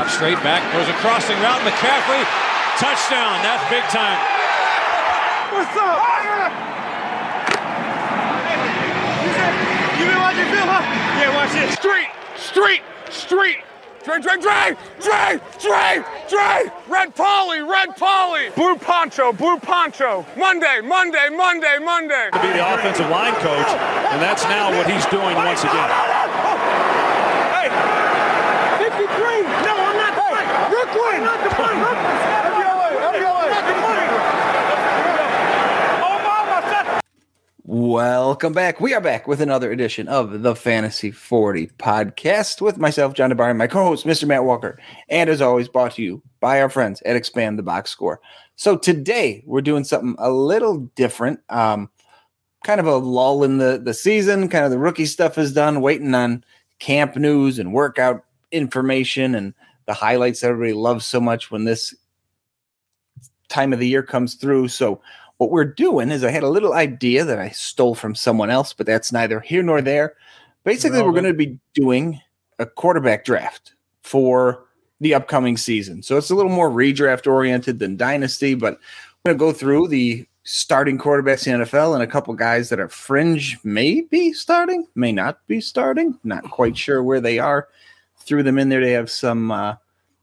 Drop straight back, goes a crossing route. McCaffrey, touchdown. That's big time. What's up? You been watching film, huh? Yeah, watch this. Street, street, street. Dre, Dre, Dre, Dre, Dre, Dre, Red Polly, Red Polly, Blue Poncho, Blue Poncho, Monday, Monday, Monday, Monday. To be the offensive line coach, and that's now what he's doing once again. Hey, 53. No, I'm not the hey, Brooklyn. I'm not the money. FBLA, FBLA. Not the money. Oh, mama, set. Welcome back. We are back with another edition of the Fantasy 40 podcast with myself, John DeBar, and my co host, Mr. Matt Walker. And as always, brought to you by our friends at Expand the Box Score. So today we're doing something a little different. Um, kind of a lull in the, the season, kind of the rookie stuff is done, waiting on camp news and workout information and the highlights that everybody loves so much when this time of the year comes through. So what we're doing is I had a little idea that I stole from someone else, but that's neither here nor there. Basically, we're going to be doing a quarterback draft for the upcoming season. So it's a little more redraft oriented than dynasty, but we're going to go through the starting quarterbacks in the NFL and a couple guys that are fringe, may be starting, may not be starting. Not quite sure where they are. Threw them in there. They have some uh,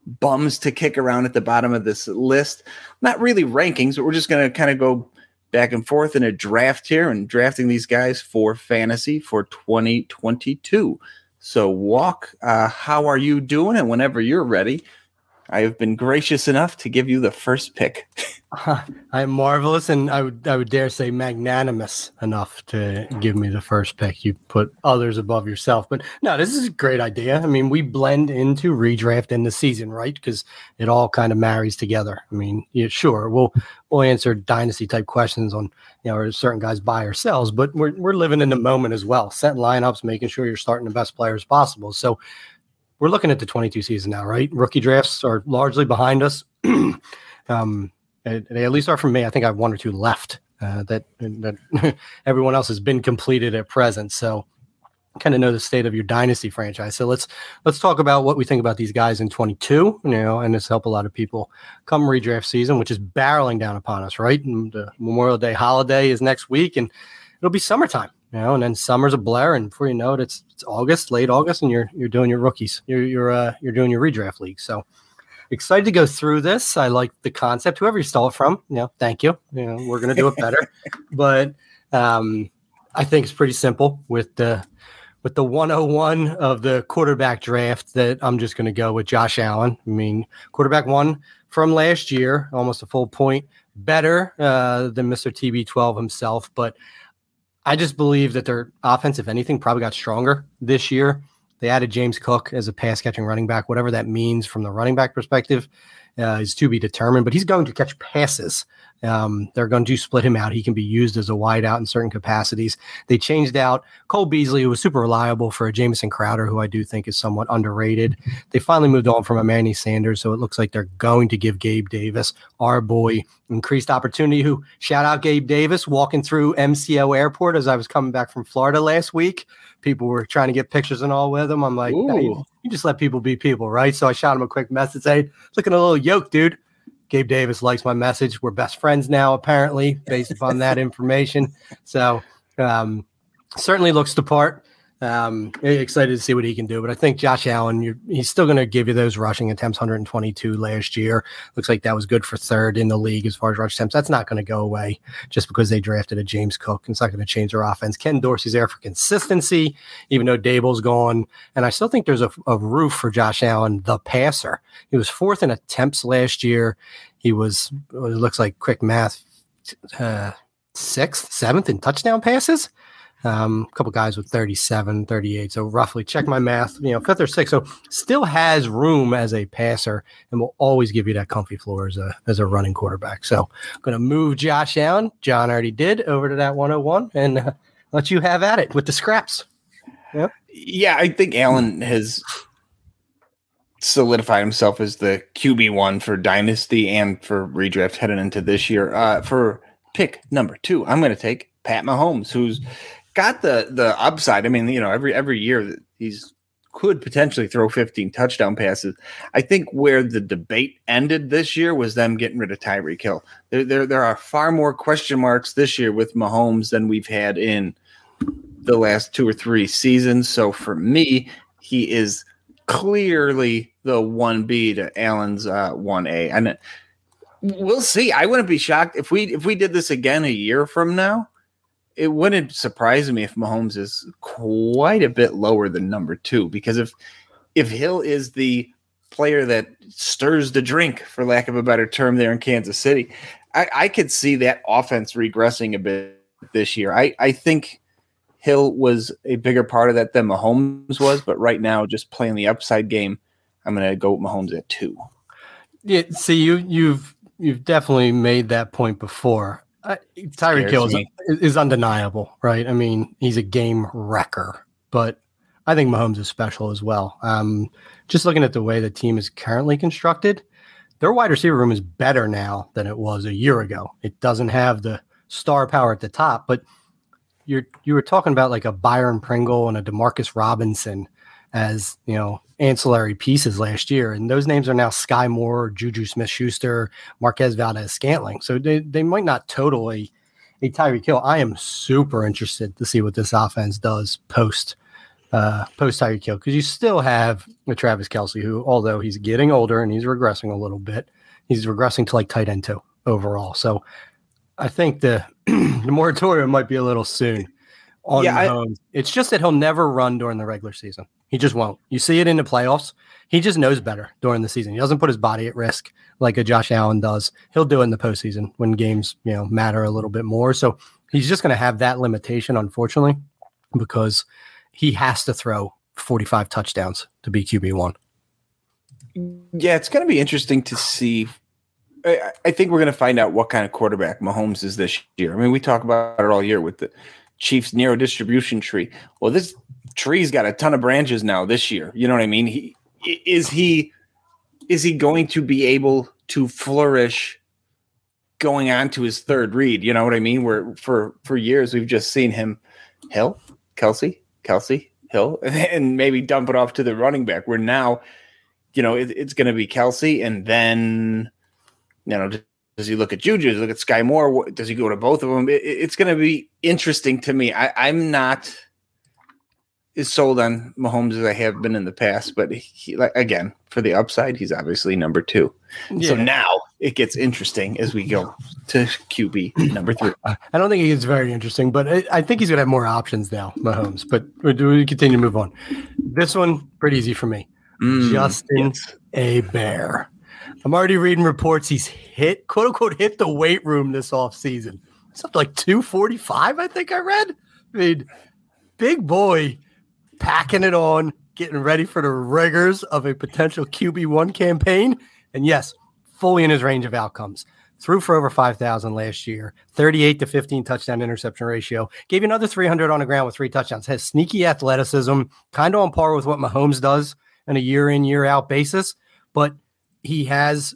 bums to kick around at the bottom of this list. Not really rankings, but we're just going to kind of go back and forth in a draft here and drafting these guys for fantasy for 2022. So, Walk, uh, how are you doing? And whenever you're ready, I have been gracious enough to give you the first pick. I'm marvelous, and I would I would dare say magnanimous enough to give me the first pick. You put others above yourself, but no, this is a great idea. I mean, we blend into redraft in the season, right? Because it all kind of marries together. I mean, yeah, sure, we'll we'll answer dynasty type questions on you know, certain guys buy or sells, but we're we're living in the moment as well, setting lineups, making sure you're starting the best players possible. So we're looking at the 22 season now, right? Rookie drafts are largely behind us. um, they, at least are for me. I think I have one or two left uh, that that everyone else has been completed at present. So kind of know the state of your dynasty franchise. So let's let's talk about what we think about these guys in 22. You know, and this help a lot of people come redraft season, which is barreling down upon us. Right, and the Memorial Day holiday is next week, and it'll be summertime you know, and then summer's a blur, and before you know it, it's it's August, late August, and you're you're doing your rookies, you're you're uh, you're doing your redraft league. So excited to go through this. I like the concept. Whoever you stole it from, you know, thank you. You know, we're gonna do it better, but um, I think it's pretty simple with the with the 101 of the quarterback draft. That I'm just gonna go with Josh Allen. I mean, quarterback one from last year, almost a full point better uh, than Mr. TB12 himself, but I just believe that their offense, if anything, probably got stronger this year. They added James Cook as a pass catching running back, whatever that means from the running back perspective uh, is to be determined, but he's going to catch passes. Um, they're going to split him out. He can be used as a wideout in certain capacities. They changed out Cole Beasley, who was super reliable for a Jamison Crowder, who I do think is somewhat underrated. They finally moved on from a Manny Sanders, so it looks like they're going to give Gabe Davis, our boy, increased opportunity. Who shout out Gabe Davis walking through MCO Airport as I was coming back from Florida last week. People were trying to get pictures and all with him. I'm like, you just let people be people, right? So I shot him a quick message, hey, looking a little yoked, dude. Gabe Davis likes my message. We're best friends now, apparently, based upon that information. So um, certainly looks the part. Um, excited to see what he can do. But I think Josh Allen, he's still going to give you those rushing attempts. 122 last year. Looks like that was good for third in the league as far as rush attempts. That's not going to go away just because they drafted a James Cook. It's not going to change their offense. Ken Dorsey's there for consistency, even though Daboll's gone. And I still think there's a, a roof for Josh Allen, the passer. He was fourth in attempts last year. He was, it looks like quick math, uh, sixth, seventh in touchdown passes. Um, a couple guys with 37, 38. So roughly check my math, you know, fifth or sixth. So still has room as a passer and will always give you that comfy floor as a, as a running quarterback. So I'm going to move Josh Allen. John already did over to that 101 and uh, let you have at it with the scraps. Yep. Yeah, I think Allen has solidified himself as the QB one for Dynasty and for redraft heading into this year. Uh, for pick number two, I'm going to take Pat Mahomes, who's got the the upside. I mean, you know, every every year he's could potentially throw 15 touchdown passes. I think where the debate ended this year was them getting rid of Tyreek Hill. There, there, there are far more question marks this year with Mahomes than we've had in the last two or three seasons. So for me, he is clearly the 1B to Allen's uh, 1A. And we'll see. I wouldn't be shocked if we if we did this again a year from now. It wouldn't surprise me if Mahomes is quite a bit lower than number two because if if Hill is the player that stirs the drink, for lack of a better term, there in Kansas City, I, I could see that offense regressing a bit this year. I, I think Hill was a bigger part of that than Mahomes was, but right now, just playing the upside game, I'm going to go with Mahomes at two. Yeah, see, you you've you've definitely made that point before. Uh, Tyreek Hill is, is, undeniable, right? I mean, he's a game wrecker, but I think Mahomes is special as well. Um, just looking at the way the team is currently constructed, their wide receiver room is better now than it was a year ago. It doesn't have the star power at the top, but you're you were talking about like a Byron Pringle and a Demarcus Robinson as you know ancillary pieces last year, and those names are now Sky Moore, Juju Smith Schuster, Marquez Valdes Scantling. So they, they might not totally a Tyreek Hill. I am super interested to see what this offense does post uh, post Tyreek Hill because you still have a Travis Kelce who, although he's getting older and he's regressing a little bit, he's regressing to like tight end two overall. So I think the the moratorium might be a little soon on yeah, I, it's just that he'll never run during the regular season. He just won't. You see it in the playoffs. He just knows better during the season. He doesn't put his body at risk like a Josh Allen does. He'll do it in the postseason when games, you know, matter a little bit more. So he's just going to have that limitation, unfortunately, because he has to throw 45 touchdowns to be QB one. Yeah, it's going to be interesting to see. I, I think we're going to find out what kind of quarterback Mahomes is this year. I mean, we talk about it all year with the Chiefs narrow distribution tree. Well, this tree's got a ton of branches now this year. You know what I mean? He is he is he going to be able to flourish going on to his third read? You know what I mean? Where for for years we've just seen him Hill, Kelce, Kelce, Hill, and maybe dump it off to the running back. Where now, you know, it, it's going to be Kelce, and then you know does he look at Juju? Does he look at Sky Moore? Does he go to both of them? It, it's going to be interesting to me. I, I, am not as sold on Mahomes as I have been in the past, but he, like, again, for the upside, he's obviously number two. Yeah. So now it gets interesting as we go to QB number three. I don't think he gets very interesting, but I, I think he's going to have more options now, Mahomes. But we, we continue to move on. This one pretty easy for me. Mm, Justin yes. a Bear. I'm already reading reports he's hit, quote unquote, hit the weight room this off season. Something like 245, I think I read. I mean, big boy packing it on, getting ready for the rigors of a potential QB1 campaign. And yes, fully in his range of outcomes. Threw for over 5,000 last year, 38 to 15 touchdown interception ratio. Gave you another 300 on the ground with three touchdowns. Has sneaky athleticism, kind of on par with what Mahomes does on a year in, year out basis. But he has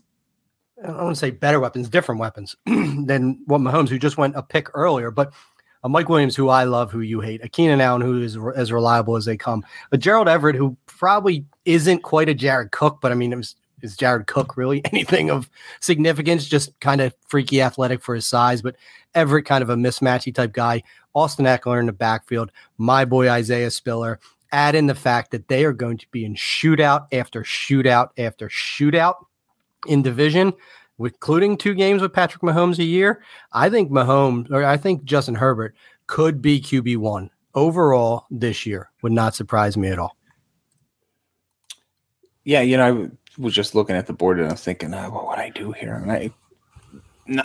I don't want to say better weapons, different weapons than what Mahomes, who just went a pick earlier, but a Mike Williams, who I love, who you hate, a Keenan Allen, who is re- as reliable as they come, a Gerald Everett, who probably isn't quite a Jared Cook, but I mean, is Jared Cook really anything of significance? Just kind of freaky athletic for his size, but Everett kind of a mismatchy type guy. Austin Ekeler in the backfield, my boy Isaiah Spiller, add in the fact that they are going to be in shootout after shootout after shootout in division, including two games with Patrick Mahomes a year. I think Mahomes, or I think Justin Herbert could be QB one overall this year. Would not surprise me at all. Yeah, you know, I was just looking at the board and I was thinking, oh, what would I do here? And I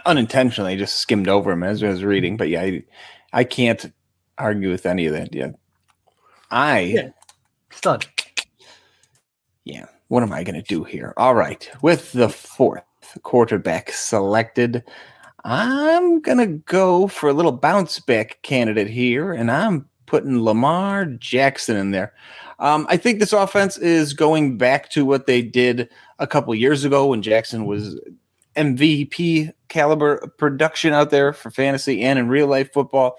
unintentionally just skimmed over him as I was reading. But yeah, I, I can't argue with any of that. Yeah, I yeah. stud. Yeah. What am I going to do here? All right. With the fourth quarterback selected, I'm going to go for a little bounce back candidate here, and I'm putting Lamar Jackson in there. Um, I think this offense is going back to what they did a couple years ago when Jackson was MVP caliber production out there for fantasy and in real life football.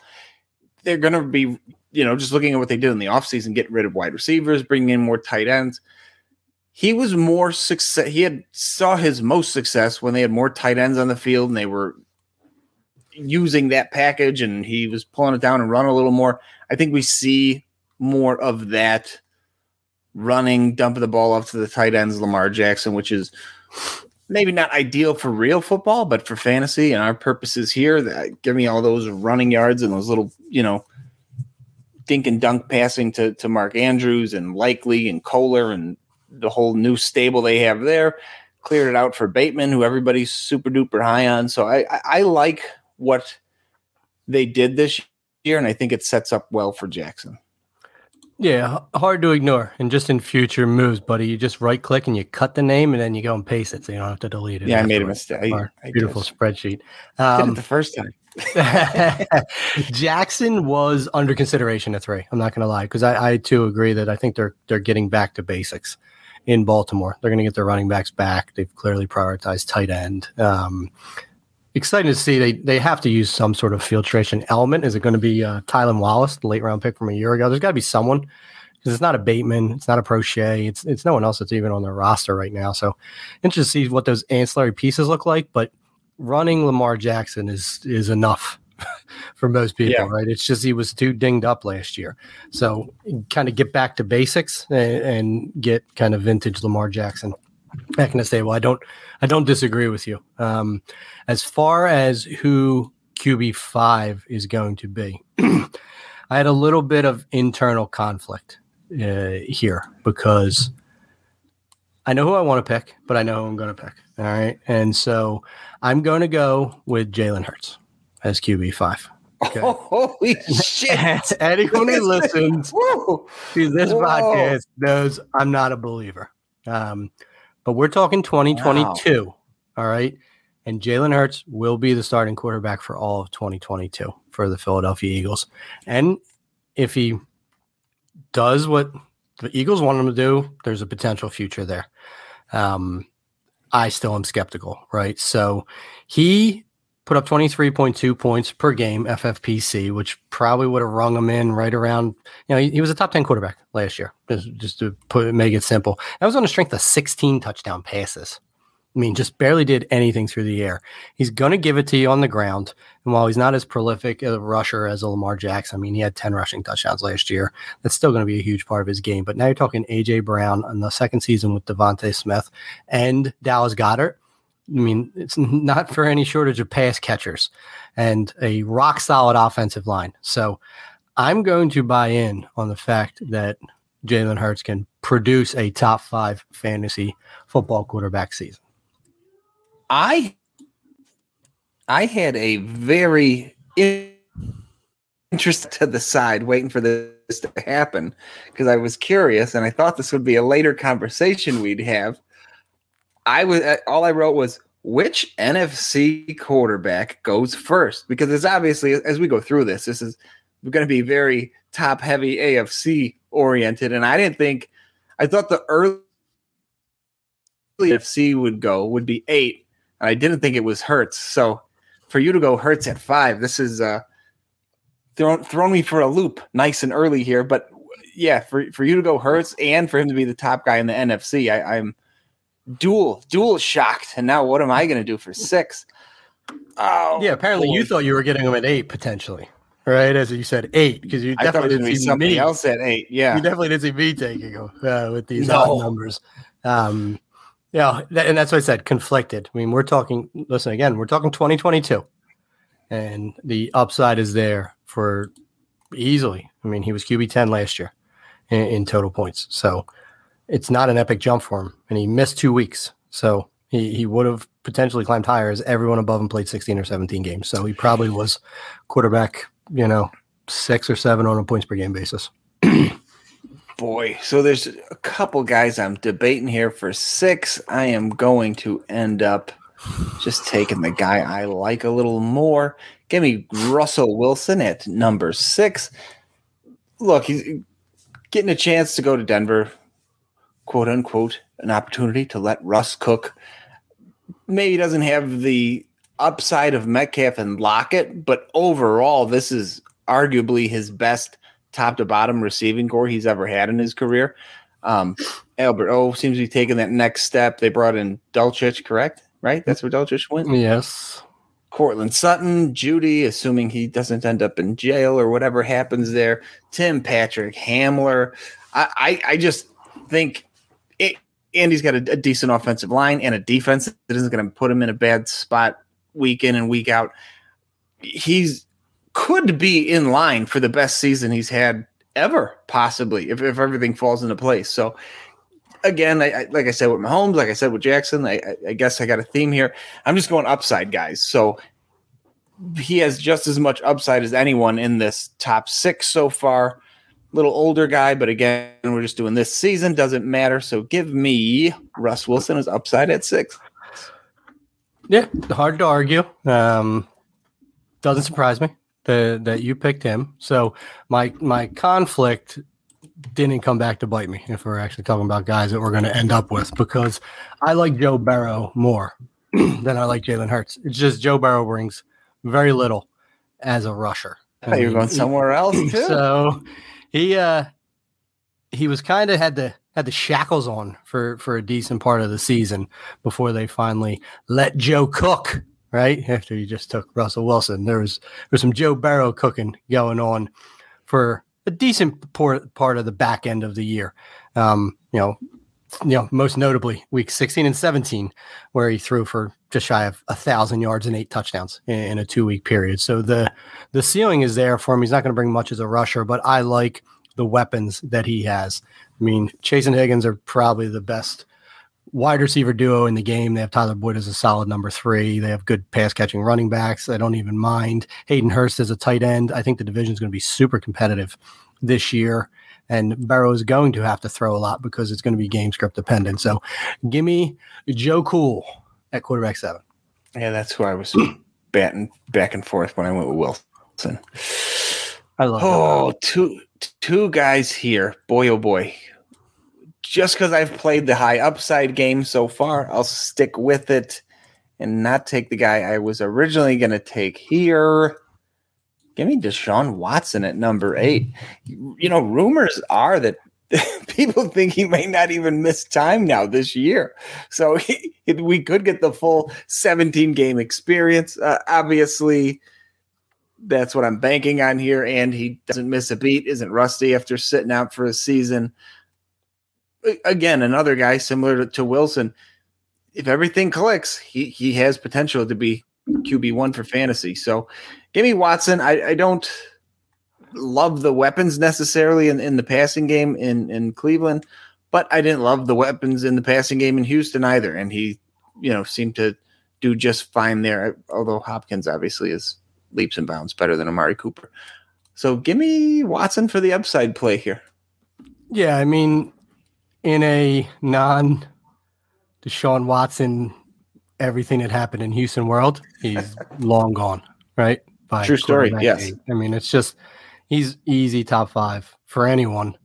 They're going to be you know, just looking at what they did in the offseason, getting rid of wide receivers, bringing in more tight ends. He was more success. He had saw his most success when they had more tight ends on the field and they were using that package and he was pulling it down and running a little more. I think we see more of that running, dumping the ball off to the tight ends, Lamar Jackson, which is maybe not ideal for real football, but for fantasy and our purposes here, that give me all those running yards and those little, you know, dink and dunk passing to, to Mark Andrews and Likely and Kolar and the whole new stable they have there. Cleared it out for Bateman, who everybody's super duper high on. So I, I, I like what they did this year, and I think it sets up well for Jackson. Yeah, hard to ignore. And just in future moves, buddy, you just right click and you cut the name and then you go and paste it so you don't have to delete it. Yeah, I made a mistake. I, I beautiful guess. spreadsheet. Um, the first time. Jackson was under consideration at three. I'm not going to lie because I, I too agree that I think they're they're getting back to basics in Baltimore. They're going to get their running backs back. They've clearly prioritized tight end. Um, exciting to see they they have to use some sort of filtration element. Is it going to be uh, Tylan Wallace, the late round pick from a year ago? There's got to be someone because it's not a Bateman, it's not a Proche, it's it's no one else that's even on their roster right now. So interested to see what those ancillary pieces look like. But running Lamar Jackson is is enough for most people, yeah. right? It's just he was too dinged up last year. So kind of get back to basics and, and get kind of vintage Lamar Jackson back in the stable. I don't I don't disagree with you. Um, as far as who QB five is going to be, I had a little bit of internal conflict uh, here because I know who I want to pick, but I know who I'm going to pick. All right, and so I'm going to go with Jalen Hurts as QB five. Okay. Holy shit! Anyone who listens to this Whoa. podcast knows I'm not a believer. Um, but we're talking 2022. Wow. All right. And Jalen Hurts will be the starting quarterback for all of 2022 for the Philadelphia Eagles. And if he does what the Eagles want him to do, there's a potential future there. Um, I still am skeptical, right? So he put up 23.2 points per game FFPC, which probably would have rung him in right around, you know, he, he was a top 10 quarterback last year, just, just to put make it simple. That was on a strength of 16 touchdown passes. I mean, just barely did anything through the air. He's going to give it to you on the ground. And while he's not as prolific a rusher as a Lamar Jackson, I mean, he had 10 rushing touchdowns last year. That's still going to be a huge part of his game. But now you're talking A.J. Brown in the second season with DeVonta Smith and Dallas Goedert. I mean, it's not for any shortage of pass catchers and a rock solid offensive line. So I'm going to buy in on the fact that Jalen Hurts can produce a top five fantasy football quarterback season. I I had a very interest to the side waiting for this to happen because I was curious and I thought this would be a later conversation we'd have I was uh, all I wrote was which NFC quarterback goes first because it's obviously as we go through this, this is going to be very top heavy AFC oriented, and I didn't think I thought the early AFC would go would be eight, and I didn't think it was Hurts. So for you to go Hurts at five, this is uh thrown thrown me for a loop, nice and early here, but yeah, for for you to go Hurts and for him to be the top guy in the NFC, I, I'm dual dual shocked and now what am i going to do for six? Oh, yeah apparently boy. you thought you were getting them at eight potentially right as you said eight because you definitely didn't see something me. else at eight yeah you definitely didn't see me taking them uh, with these no. numbers um yeah and that's what i said conflicted i mean we're talking listen again we're talking 2022 and the upside is there for easily i mean he was qb 10 last year in, in total points so it's not an epic jump for him, and he missed two weeks. So he, he would have potentially climbed higher as everyone above him played 16 or 17 games. So he probably was quarterback, you know, six or seven on a points per game basis. Boy, so there's a couple guys I'm debating here for six. I am going to end up just taking the guy I like a little more. Give me Russell Wilson at number six. Look, he's getting a chance to go to Denver quote unquote an opportunity to let Russ cook. Maybe doesn't have the upside of Metcalf and Lockett, but overall, this is arguably his best top to bottom receiving core he's ever had in his career. Um, Albert O seems to be taking that next step. They brought in Dulcich, correct? Right? That's where Dulcich went. Yes. Courtland Sutton, Jeudy, assuming he doesn't end up in jail or whatever happens there. Tim Patrick, Hamler. I, I, I just think it, Andy's got a, a decent offensive line and a defense that isn't going to put him in a bad spot week in and week out. He's could be in line for the best season he's had ever, possibly, if, if everything falls into place. So, again, I, I, like I said with Mahomes, like I said with Jackson, I, I guess I got a theme here. I'm just going upside, guys. So he has just as much upside as anyone in this top six so far. Little older guy, but again, we're just doing this season. Doesn't matter. So give me Russ Wilson as upside at six. Yeah, hard to argue. Um, doesn't surprise me that that you picked him. So my my conflict didn't come back to bite me if we're actually talking about guys that we're going to end up with because I like Joe Burrow more than I like Jalen Hurts. It's just Joe Burrow brings very little as a rusher. I you're going somewhere else too. So he uh he was kind of had the had the shackles on for for a decent part of the season before they finally let Joe cook. Right after he just took Russell Wilson, there was there was some Joe Burrow cooking going on for a decent part part of the back end of the year. Um, you know, you know, most notably week 16 and 17, where he threw for just shy of a thousand yards and eight touchdowns in, in a two week period. So the the ceiling is there for him. He's not going to bring much as a rusher, but I like the weapons that he has. I mean, Chase and Higgins are probably the best wide receiver duo in the game. They have Tyler Boyd as a solid number three. They have good pass catching running backs. I don't even mind Hayden Hurst as a tight end. I think the division is going to be super competitive this year. And Burrow is going to have to throw a lot because it's going to be game script dependent. So give me Joe Cool at quarterback seven. Yeah, that's who I was batting back and forth when I went with Wilson. I love Oh, two two guys here. Boy, oh boy. Just because I've played the high upside game so far, I'll stick with it and not take the guy I was originally going to take here. Give me Deshaun Watson at number eight. You know, rumors are that people think he may not even miss time now this year. So he, we could get the full 17 game experience. Uh, obviously, that's what I'm banking on here. And he doesn't miss a beat, isn't rusty after sitting out for a season. Again, another guy similar to, to Wilson. If everything clicks, he, he has potential to be QB one for fantasy. So me Watson. I, I don't love the weapons necessarily in, in the passing game in, in Cleveland, but I didn't love the weapons in the passing game in Houston either. And he, you know, seemed to do just fine there. Although Hopkins obviously is leaps and bounds better than Amari Cooper. So give me Watson for the upside play here. Yeah, I mean, in a non Deshaun Watson, everything that happened in Houston world, he's long gone, right? By True story. Yes. I mean, it's just he's easy top five for anyone,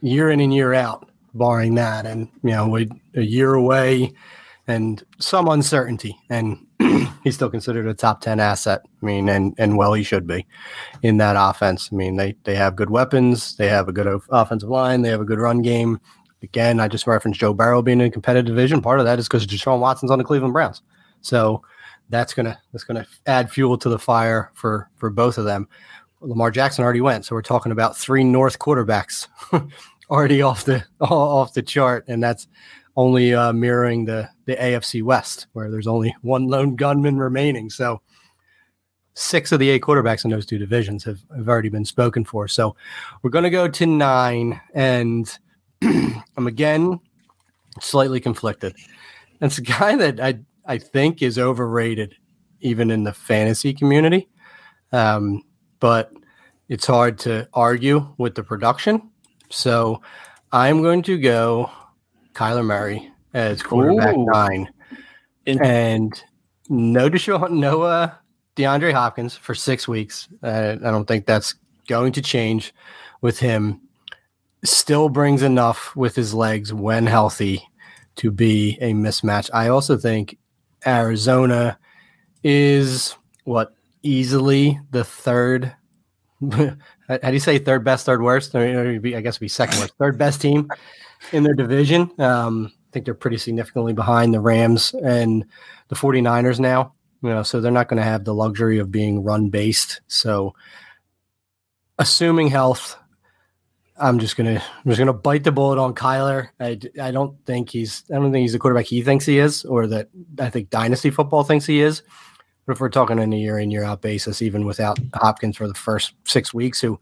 year in and year out, barring that. And you know, we a year away and some uncertainty, and he's still considered a top 10 asset. I mean, and, and well, he should be in that offense. I mean, they, they have good weapons. They have a good offensive line. They have a good run game. Again, I just referenced Joe Burrow being in a competitive division. Part of that is because Deshaun Watson's on the Cleveland Browns. So that's gonna that's gonna add fuel to the fire for for both of them. Lamar Jackson already went, so we're talking about three North quarterbacks already off the off the chart, and that's only uh, mirroring the the AFC West, where there's only one lone gunman remaining. So six of the eight quarterbacks in those two divisions have, have already been spoken for. So we're going to go to nine, and I'm again slightly conflicted. It's a guy that I I think is overrated, even in the fantasy community. Um, but it's hard to argue with the production. So I'm going to go Kyler Murray as quarterback Ooh. nine, and no Deshaun, no uh, DeAndre Hopkins for six weeks. Uh, I don't think that's going to change with him. Still brings enough with his legs when healthy to be a mismatch. I also think Arizona is what easily the third how do you say third best, third worst? I, guess be second worst, third best team in their division. Um, I think they're pretty significantly behind the Rams and the 49ers now. You know, so they're not going to have the luxury of being run based. So, assuming health, I'm just gonna I'm just gonna bite the bullet on Kyler. I, I don't think he's I don't think he's the quarterback he thinks he is, or that I think dynasty football thinks he is. But if we're talking on a year in year out basis, even without Hopkins for the first six weeks, who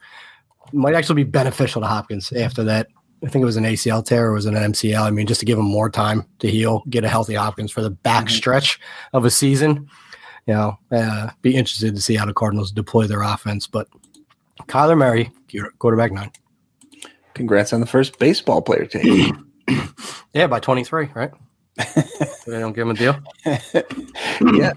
might actually be beneficial to Hopkins after that. I think it was an ACL tear or was it an MCL. I mean, just to give him more time to heal, get a healthy Hopkins for the back mm-hmm. stretch of a season. You know, uh, be interested to see how the Cardinals deploy their offense. But Kyler Murray, quarterback nine. Congrats on the first baseball player take. yeah, by 23, right? they don't give him a deal. yeah.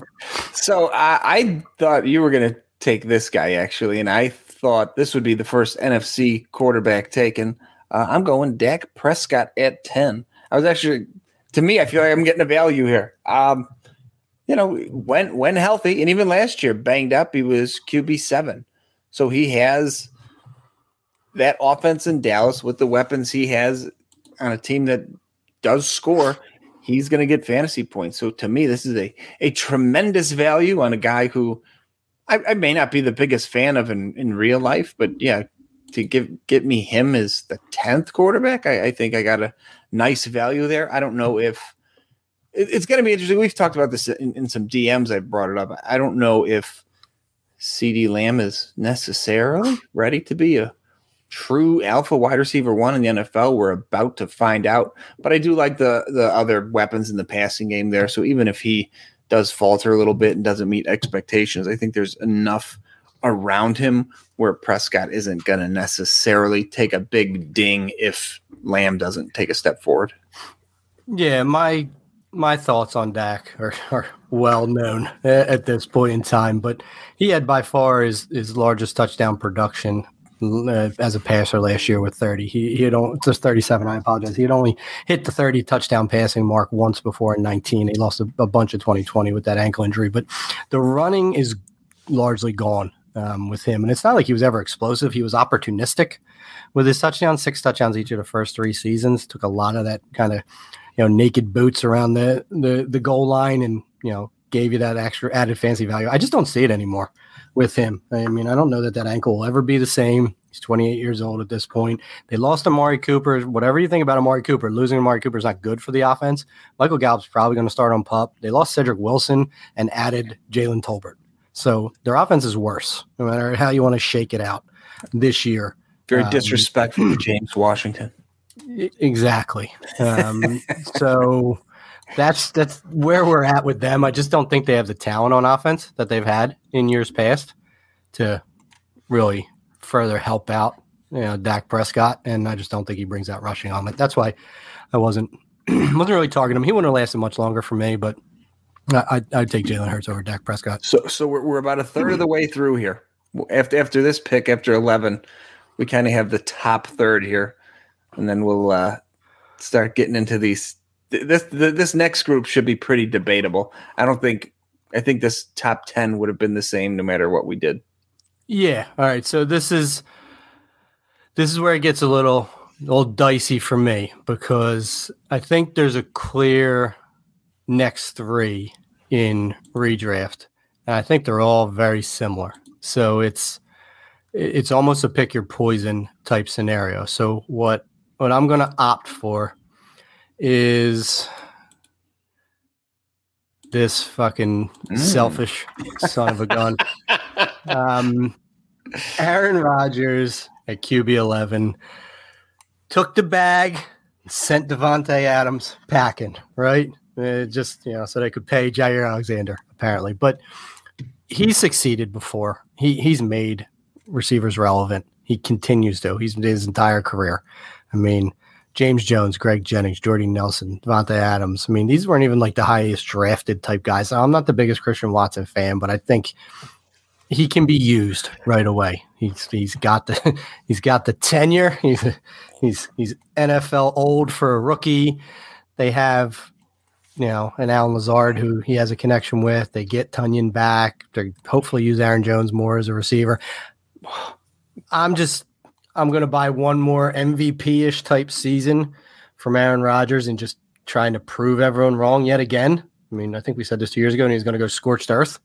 So I, I thought you were going to take this guy actually, and I thought this would be the first NFC quarterback taken. Uh, I'm going Dak Prescott at 10. I was actually, to me, I feel like I'm getting a value here. Um, you know, when when healthy, and even last year banged up, he was QB seven. So he has that offense in Dallas with the weapons he has on a team that does score. He's going to get fantasy points. So to me, this is a a tremendous value on a guy who I, I may not be the biggest fan of in, in real life, but yeah, to give get me him as the tenth quarterback, I, I, think I got a nice value there. I don't know if it, it's going to be interesting. We've talked about this in, in some DMs. I brought it up. I don't know if CeeDee Lamb is necessarily ready to be a true alpha wide receiver one in the NFL. We're about to find out, but I do like the the other weapons in the passing game there. So even if he does falter a little bit and doesn't meet expectations, I think there's enough around him where Prescott isn't going to necessarily take a big ding if Lamb doesn't take a step forward. Yeah, my my thoughts on Dak are, are well known at this point in time, but he had by far his, his largest touchdown production uh, as a passer last year with 30. He, he had only, just 37. I apologize. He had only hit the 30 touchdown passing mark once before in 19. He lost a, a bunch of 2020 with that ankle injury, but the running is largely gone um, with him. And it's not like he was ever explosive. He was opportunistic with his touchdowns, six touchdowns each of the first three seasons. Took a lot of that kind of, you know, naked boots around the, the, the goal line and, you know, gave you that extra added fancy value. I just don't see it anymore with him. I mean, I don't know that that ankle will ever be the same. He's 28 years old at this point. They lost Amari Cooper. Whatever you think about Amari Cooper, losing Amari Cooper is not good for the offense. Michael Gallup's probably going to start on pup. They lost Cedric Wilson and added Jalen Tolbert. So their offense is worse, no matter how you want to shake it out this year. Very um, disrespectful to James Washington. Exactly. Um, so that's that's where we're at with them. I just don't think they have the talent on offense that they've had in years past to really further help out you know Dak Prescott, and I just don't think he brings that rushing on it. That's why I wasn't wasn't really targeting him. He wouldn't have lasted much longer for me, but I, I'd take Jalen Hurts over Dak Prescott. So, so we're, we're about a third of the way through here. After after this pick, after eleven, we kind of have the top third here, and then we'll uh, start getting into these. This this next group should be pretty debatable. I don't think. I think this top ten would have been the same no matter what we did. Yeah. All right. So this is this is where it gets a little a little dicey for me because I think there's a clear next three in redraft. And I think they're all very similar. So it's it's almost a pick your poison type scenario. So what what I'm going to opt for is this fucking mm. selfish son of a gun. Um, Aaron Rodgers at QB 11 took the bag, sent Davante Adams packing, right? Uh, just you know, so they could pay Jaire Alexander apparently, but he succeeded before. He he's made receivers relevant. He continues to. He's his entire career. I mean, James Jones, Greg Jennings, Jordy Nelson, Davante Adams. I mean, these weren't even like the highest drafted type guys. I'm not the biggest Christian Watson fan, but I think he can be used right away. He's he's got the he's got the tenure. He's he's he's NFL old for a rookie. They have you know, an Allen Lazard, who he has a connection with. They get Tonyan back. They hopefully use Aaron Jones more as a receiver. I'm just I'm gonna buy one more MVP ish type season from Aaron Rodgers and just trying to prove everyone wrong yet again. I mean, I think we said this two years ago, and he's going to go scorched earth,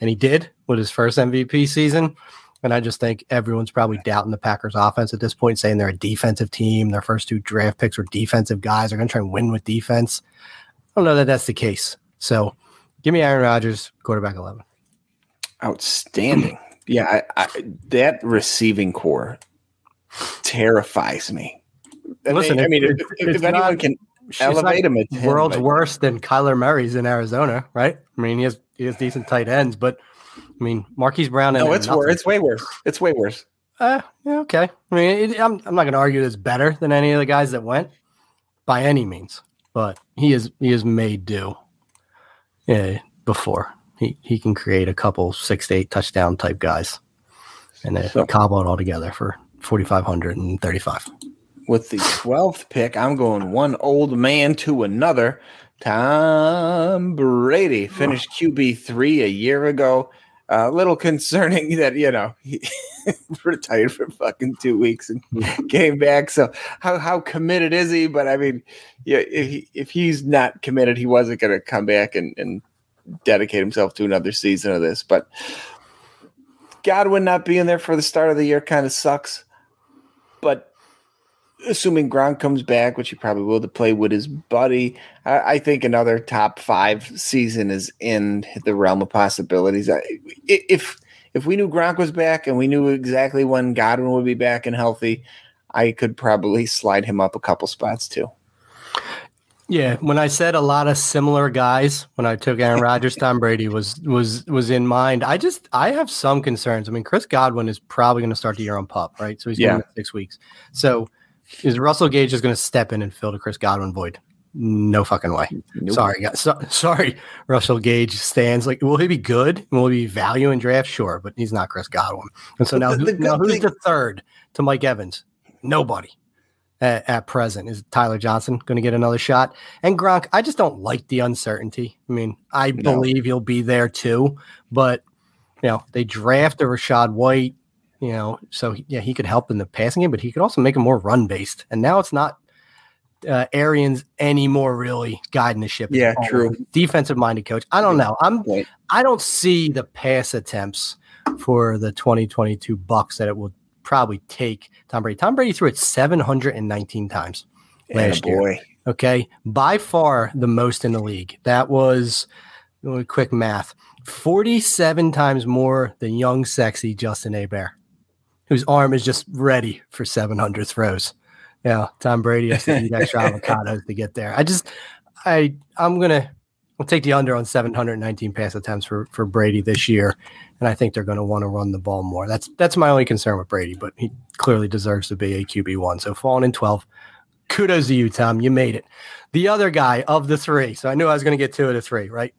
and he did with his first MVP season. And I just think everyone's probably doubting the Packers offense at this point, saying they're a defensive team. Their first two draft picks were defensive guys. They're going to try and win with defense. I don't know that that's the case. So give me Aaron Rodgers, quarterback 11. Outstanding. Yeah, I, I, that receiving core terrifies me. I Listen, mean, I mean, it- if, if anyone not- can elevate him, it's him, world's but- worse than Kyler Murray's in Arizona, right? I mean, he has he has decent tight ends, but I mean, Marquise Brown. No, and it's worse. It's way worse. It's way worse. Uh, yeah, okay. I mean, it, I'm I'm not going to argue it's better than any of the guys that went by any means, but he is he is made do. Yeah, before he he can create a couple six to eight touchdown type guys, and So- cobble it all together for forty five hundred and thirty five. With the 12th pick, I'm going one old man to another. Tom Brady finished QB3 a year ago. A little concerning that, you know, he retired for fucking two weeks and came back. So, how, how committed is he? But I mean, yeah, if, he, if he's not committed, he wasn't going to come back and, and dedicate himself to another season of this. But Godwin not being there for the start of the year kind of sucks. But assuming Gronk comes back, which he probably will, to play with his buddy, I, I think another top five season is in the realm of possibilities. I, if if we knew Gronk was back and we knew exactly when Godwin would be back and healthy, I could probably slide him up a couple spots too. Yeah, when I said a lot of similar guys, when I took Aaron Rodgers, Tom Brady was was was in mind. I just I have some concerns. I mean, Chris Godwin is probably going to start the year on pup, right? So he's Yeah. six weeks. So is Russell Gage just going to step in and fill the Chris Godwin void? No fucking way. Nope. Sorry, guys. So, sorry, Russell Gage stands like. Will he be good? Will he be value in draft? Sure, but he's not Chris Godwin. And so now, the- who, the now who's thing- the third to Mike Evans? Nobody at, at present. Is Tyler Johnson going to get another shot? And Gronk, I just don't like the uncertainty. I mean, I No. believe he'll be there too, but you know, they drafted Rachaad White, you know, so he- yeah, he could help in the passing game, but he could also make him more run based. And now it's not uh, Arians anymore really guiding the ship. Yeah, true. Defensive minded coach. I don't know. I'm Right. I don't see the pass attempts for the 2022 Bucs that it will probably take Tom Brady. Tom Brady threw it 719 times last year. boy. Okay. By far the most in the league. That was quick math 47 times more than young, sexy Justin Abear, whose arm is just ready for 700 throws. Yeah. Tom Brady has to eat extra avocados to get there. I just, I, I'm going to, I'll take the under on 719 pass attempts for, for Brady this year. And I think they're going to want to run the ball more. That's, that's my only concern with Brady, but he clearly deserves to be a QB1. So falling in 12, kudos to you, Tom. You made it. The other guy of the three. So I knew I was going to get two of the three, right?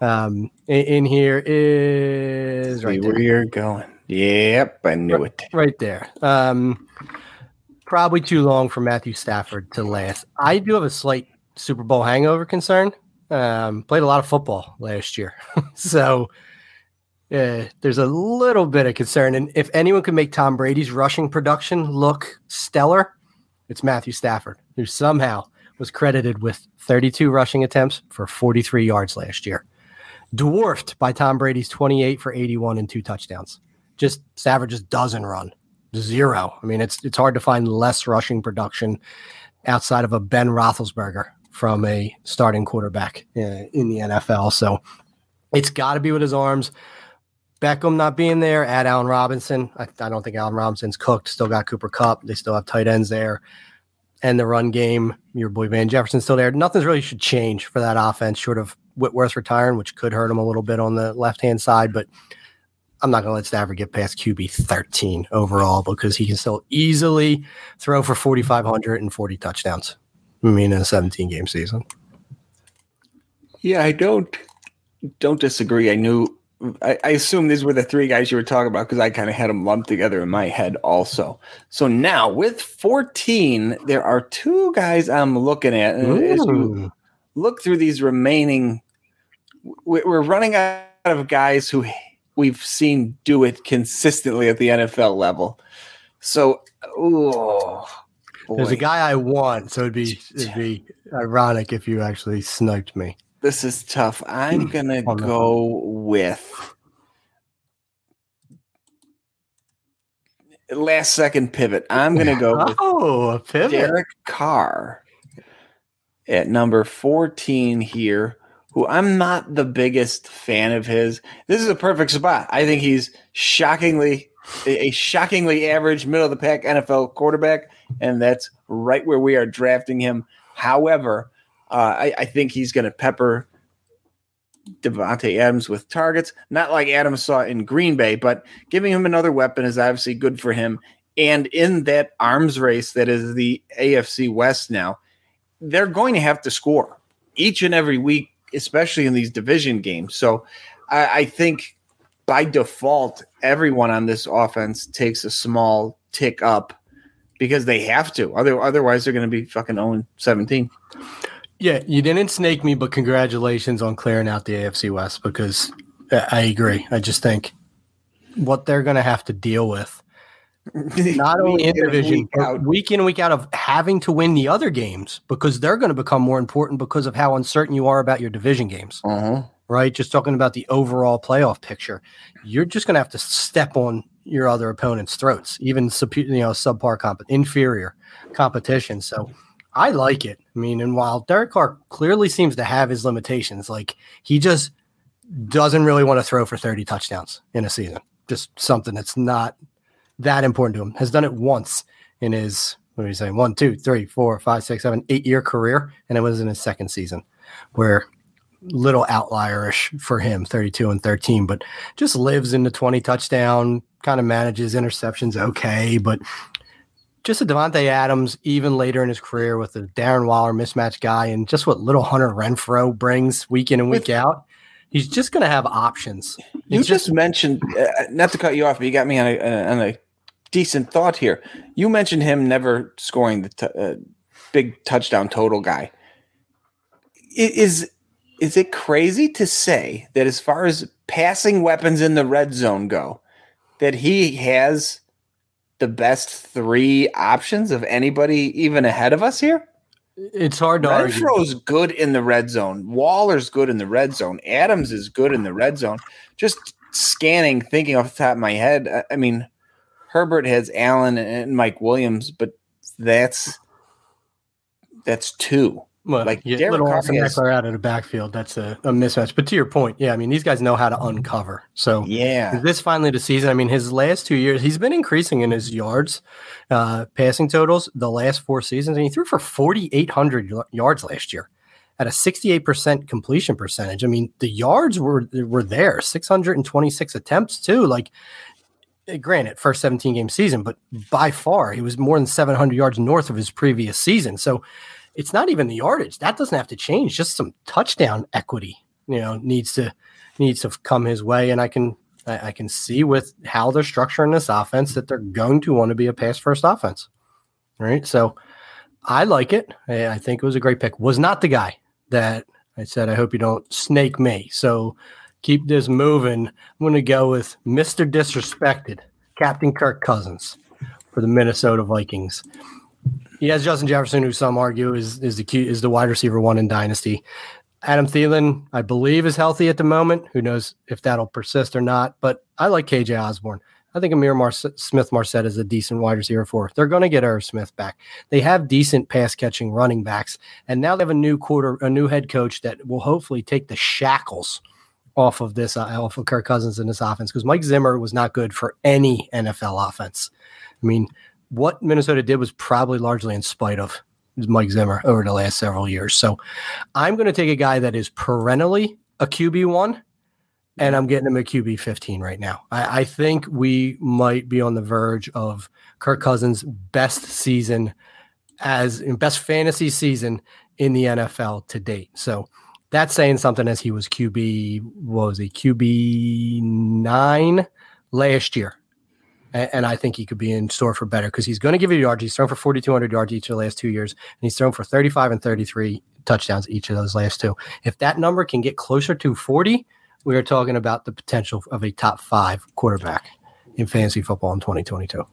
Um, in, in here is right where there. you're going. Yep, I knew it. Right there. Um, probably too long for Matthew Stafford to last. I do have a slight Super Bowl hangover concern. Um, played a lot of football last year, so uh, there's a little bit of concern. And if anyone can make Tom Brady's rushing production look stellar, it's Matthew Stafford, who somehow was credited with 32 rushing attempts for 43 yards last year, dwarfed by Tom Brady's 28 for 81 and two touchdowns. Just Stafford just doesn't run zero. I mean, it's it's hard to find less rushing production outside of a Ben Roethlisberger from a starting quarterback in the NFL. So it's got to be with his arms. Beckham not being there, add Allen Robinson. I, I don't think Allen Robinson's cooked. Still got Cooper Kupp. They still have tight ends there. And the run game, your boy Van Jefferson's still there. Nothing's really should change for that offense, short of Whitworth retiring, which could hurt him a little bit on the left hand side. But I'm not going to let Stafford get past QB 13 overall because he can still easily throw for 4,540 touchdowns. I mean, in a 17 game season. Yeah, I don't don't disagree. I knew I, I assume these were the three guys you were talking about because I kind of had them lumped together in my head also. So now with 14, there are two guys I'm looking at. And as you look through these remaining, we- we're running out of guys who we've seen do it consistently at the NFL level. So, oh, there's a guy I want, so it'd be it'd be ironic if you actually sniped me. This is tough. I'm gonna oh, no. go with last second pivot. I'm gonna go with oh, a pivot. Derek Carr at number 14 here, who I'm not the biggest fan of his. This is a perfect spot. I think he's shockingly a, shockingly average middle of the pack NFL quarterback, and that's right where we are drafting him. However, uh, I, I think he's going to pepper Davante Adams with targets, not like Adams saw in Green Bay, but giving him another weapon is obviously good for him. And in that arms race that is the AFC West now, they're going to have to score each and every week, especially in these division games. So I, I think by default, everyone on this offense takes a small tick up because they have to. Other, otherwise, they're going to be fucking 0 17. Yeah, you didn't snake me, but congratulations on clearing out the AFC West because I agree. I just think what they're going to have to deal with, not only in division, week, week in week out of having to win the other games because they're going to become more important because of how uncertain you are about your division games. Uh-huh right? Just talking about the overall playoff picture, you're just going to have to step on your other opponent's throats, even you know subpar comp inferior competition. So I like it. I mean, and while Derek Carr clearly seems to have his limitations, like he just doesn't really want to throw for 30 touchdowns in a season. Just something that's not that important to him. Has done it once in his what are you saying? One, two, three, four, five, six, seven, eight year career, and it was in his second season where little outlierish for him, 32 and 13, but just lives in the 20 touchdown, kind of manages interceptions okay, but just a Davante Adams, even later in his career with the Darren Waller mismatch guy, and just what little Hunter Renfrow brings week in and week out, he's just going to have options. You just, just, mentioned, uh, not to cut you off, but you got me on a, uh, on a decent thought here. You mentioned him never scoring the t- uh, big touchdown total guy. Is is it crazy to say that as far as passing weapons in the red zone go, that he has the best three options of anybody even ahead of us here? It's hard to argue. Renfrow's good in the red zone. Waller's good in the red zone. Adams is good in the red zone. Just scanning, thinking off the top of my head, I mean, Herbert has Allen and Mike Williams, but that's that's two. Well, like yeah, little Austin Ekeler out of the backfield, that's a, a, mismatch. But to your point, yeah, I mean these guys know how to uncover. So yeah, this finally the season. I mean his last two years, he's been increasing in his yards, uh, passing totals the last four seasons, and he threw for forty eight hundred yards last year at a sixty eight percent completion percentage. I mean the yards were were there, six hundred and twenty six attempts too. Like eh, granted, first 17 game season, but by far he was more than 700 yards north of his previous season. So it's not even the yardage that doesn't have to change. Just some touchdown equity, you know, needs to needs to come his way. And I can I, I can see with how they're structuring this offense that they're going to want to be a pass first offense. Right. So I like it. I, I think it was a great pick. Was not the guy that I said, I hope you don't snake me. So keep this moving. I'm going to go with Mr. Disrespected, Captain Kirk Cousins for the Minnesota Vikings. He has Justin Jefferson, who some argue is is the is the wide receiver one in Dynasty. Adam Thielen, I believe, is healthy at the moment. Who knows if that'll persist or not? But I like KJ Osborn. I think Ihmir Mar- Smith Marsette is a decent wide receiver for. They're going to get Irv Smith back. They have decent pass catching running backs, and now they have a new quarter, a new head coach that will hopefully take the shackles off of this, uh, off of Kirk Cousins in this offense because Mike Zimmer was not good for any NFL offense. I mean, what Minnesota did was probably largely in spite of Mike Zimmer over the last several years. So I'm going to take a guy that is perennially a QB one, and I'm getting him a QB 15 right now. I, I think we might be on the verge of Kirk Cousins' best season as best fantasy season in the NFL to date. So that's saying something as he was QB, was he QB nine last year and, and I think he could be in store for better because he's going to give you yards. He's thrown for 4,200 yards each of the last two years, and he's thrown for 35 and 33 touchdowns each of those last two. If that number can get closer to 40, we are talking about the potential of a top five quarterback in fantasy football in 2022.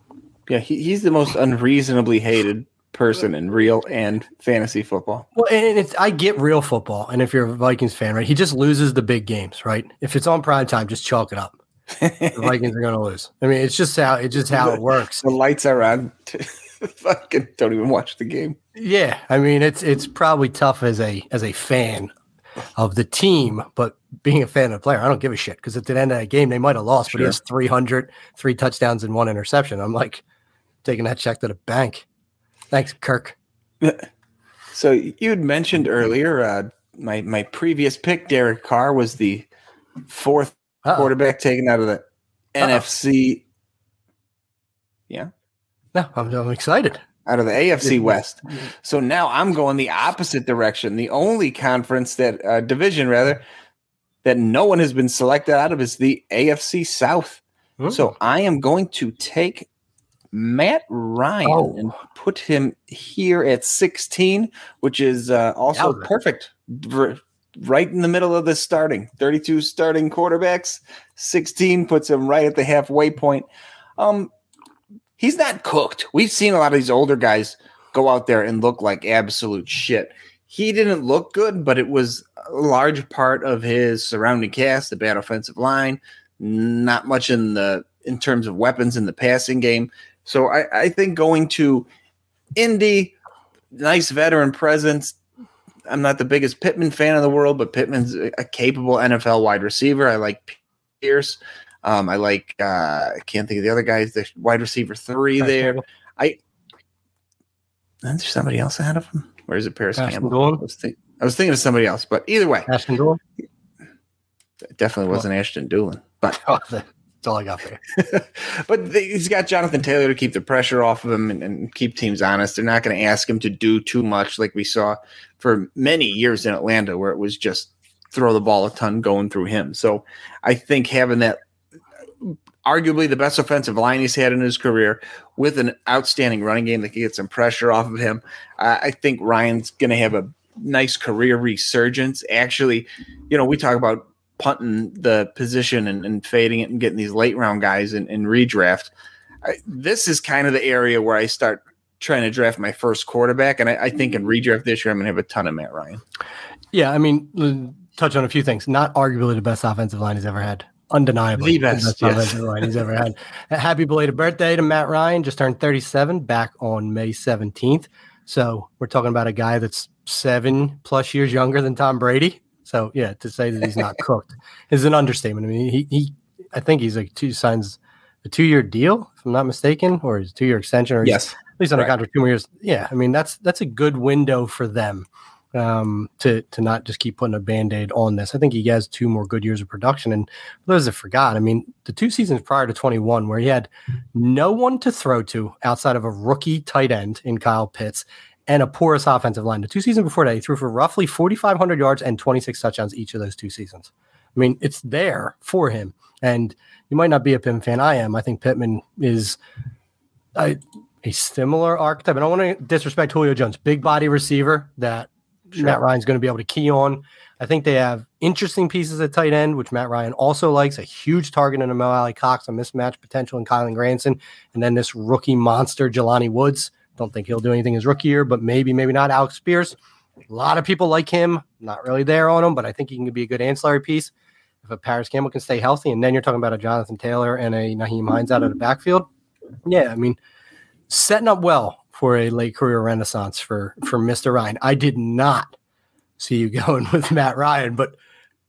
Yeah, he, he's the most unreasonably hated person in real and fantasy football. Well, and it's I get real football, and if you're a Vikings fan, right, he just loses the big games, right? If it's on prime time, just chalk it up. The Vikings are going to lose. I mean, it's just how it's just how it works. The lights are on. Fucking don't even watch the game. Yeah, I mean, it's it's probably tough as a as a fan of the team, but being a fan of the player, I don't give a shit because at the end of that game, they might have lost, sure. but he has 300, three touchdowns and one interception. I'm like taking that check to the bank. Thanks, Kirk. So you had mentioned earlier, uh, my my previous pick, Derek Carr, was the 4th Uh-oh. quarterback taken out of the Uh-oh. NFC. Yeah. No, I'm, I'm excited out of the AFC West. So now I'm going the opposite direction. The only conference that uh, division rather that no one has been selected out of is the AFC South. Mm. So I am going to take Matt Ryan oh. and put him here at 16, which is uh, also yeah. perfect. Right in the middle of the starting 32 starting quarterbacks, 16 puts him right at the halfway point. Um, he's not cooked. We've seen a lot of these older guys go out there and look like absolute shit. He didn't look good, but it was a large part of his surrounding cast, the bad offensive line, not much in the in terms of weapons in the passing game. So I, I think going to Indy, nice veteran presence. I'm not the biggest Pittman fan in the world, but Pittman's a capable NFL wide receiver. I like Pierce. Um, I like uh, I can't think of the other guys. The wide receiver three there. I and there's somebody else ahead of him. Where is it? Parris Ashton Campbell. I was, think, I was, thinking of somebody else, but either way, Ashton. It definitely wasn't Ashton Dulin, but oh, that's all I got there. but he's got Jonathan Taylor to keep the pressure off of him and, and keep teams honest. They're not going to ask him to do too much, like we saw for many years in Atlanta, where it was just throw the ball a ton going through him. So I think having that arguably the best offensive line he's had in his career with an outstanding running game that can get some pressure off of him. I think Ryan's going to have a nice career resurgence. Actually, you know, we talk about punting the position and, and fading it and getting these late round guys in, in redraft. I, this is kind of the area where I start trying to draft my first quarterback. And I, I think in redraft this year, I'm going to have a ton of Matt Ryan. Yeah. I mean, touch on a few things. Not arguably the best offensive line he's ever had undeniably the best, the best yes. line he's ever had. Happy belated birthday to Matt Ryan, just turned 37 back on May 17th. So we're talking about a guy that's seven plus years younger than Tom Brady. So yeah, to say that he's not cooked is an understatement. I mean, he, he I think he's like two signs a two year deal, if I'm not mistaken, or his two year extension, or yes, at least on a contract two more years. Yeah, I mean that's that's a good window for them um, to to not just keep putting a band-aid on this. I think he has two more good years of production. And for those that forgot, I mean, the two seasons prior to 21, where he had no one to throw to outside of a rookie tight end in Kyle Pitts and a porous offensive line. The two seasons before that, he threw for roughly 4,500 yards and 26 touchdowns each of those two seasons. I mean, it's there for him. And you might not be a Pittman fan. I am. I think Pittman is a, a similar archetype. And I don't want to disrespect Julio Jones, big body receiver that sure. Matt Ryan's going to be able to key on. I think they have interesting pieces at tight end, which Matt Ryan also likes. A huge target in Mo Alie-Cox, a mismatch potential in Kylen Granson, and then this rookie monster, Jelani Woods. Don't think he'll do anything his rookie year, but maybe, maybe not. Alex Spears. A lot of people like him. Not really there on him, but I think he can be a good ancillary piece if a Parris Campbell can stay healthy. And then you're talking about a Jonathan Taylor and a Nyheim Hines out of the backfield. Yeah, I mean, setting up well for a late career renaissance for for Mr. Ryan. I did not see you going with Matt Ryan, but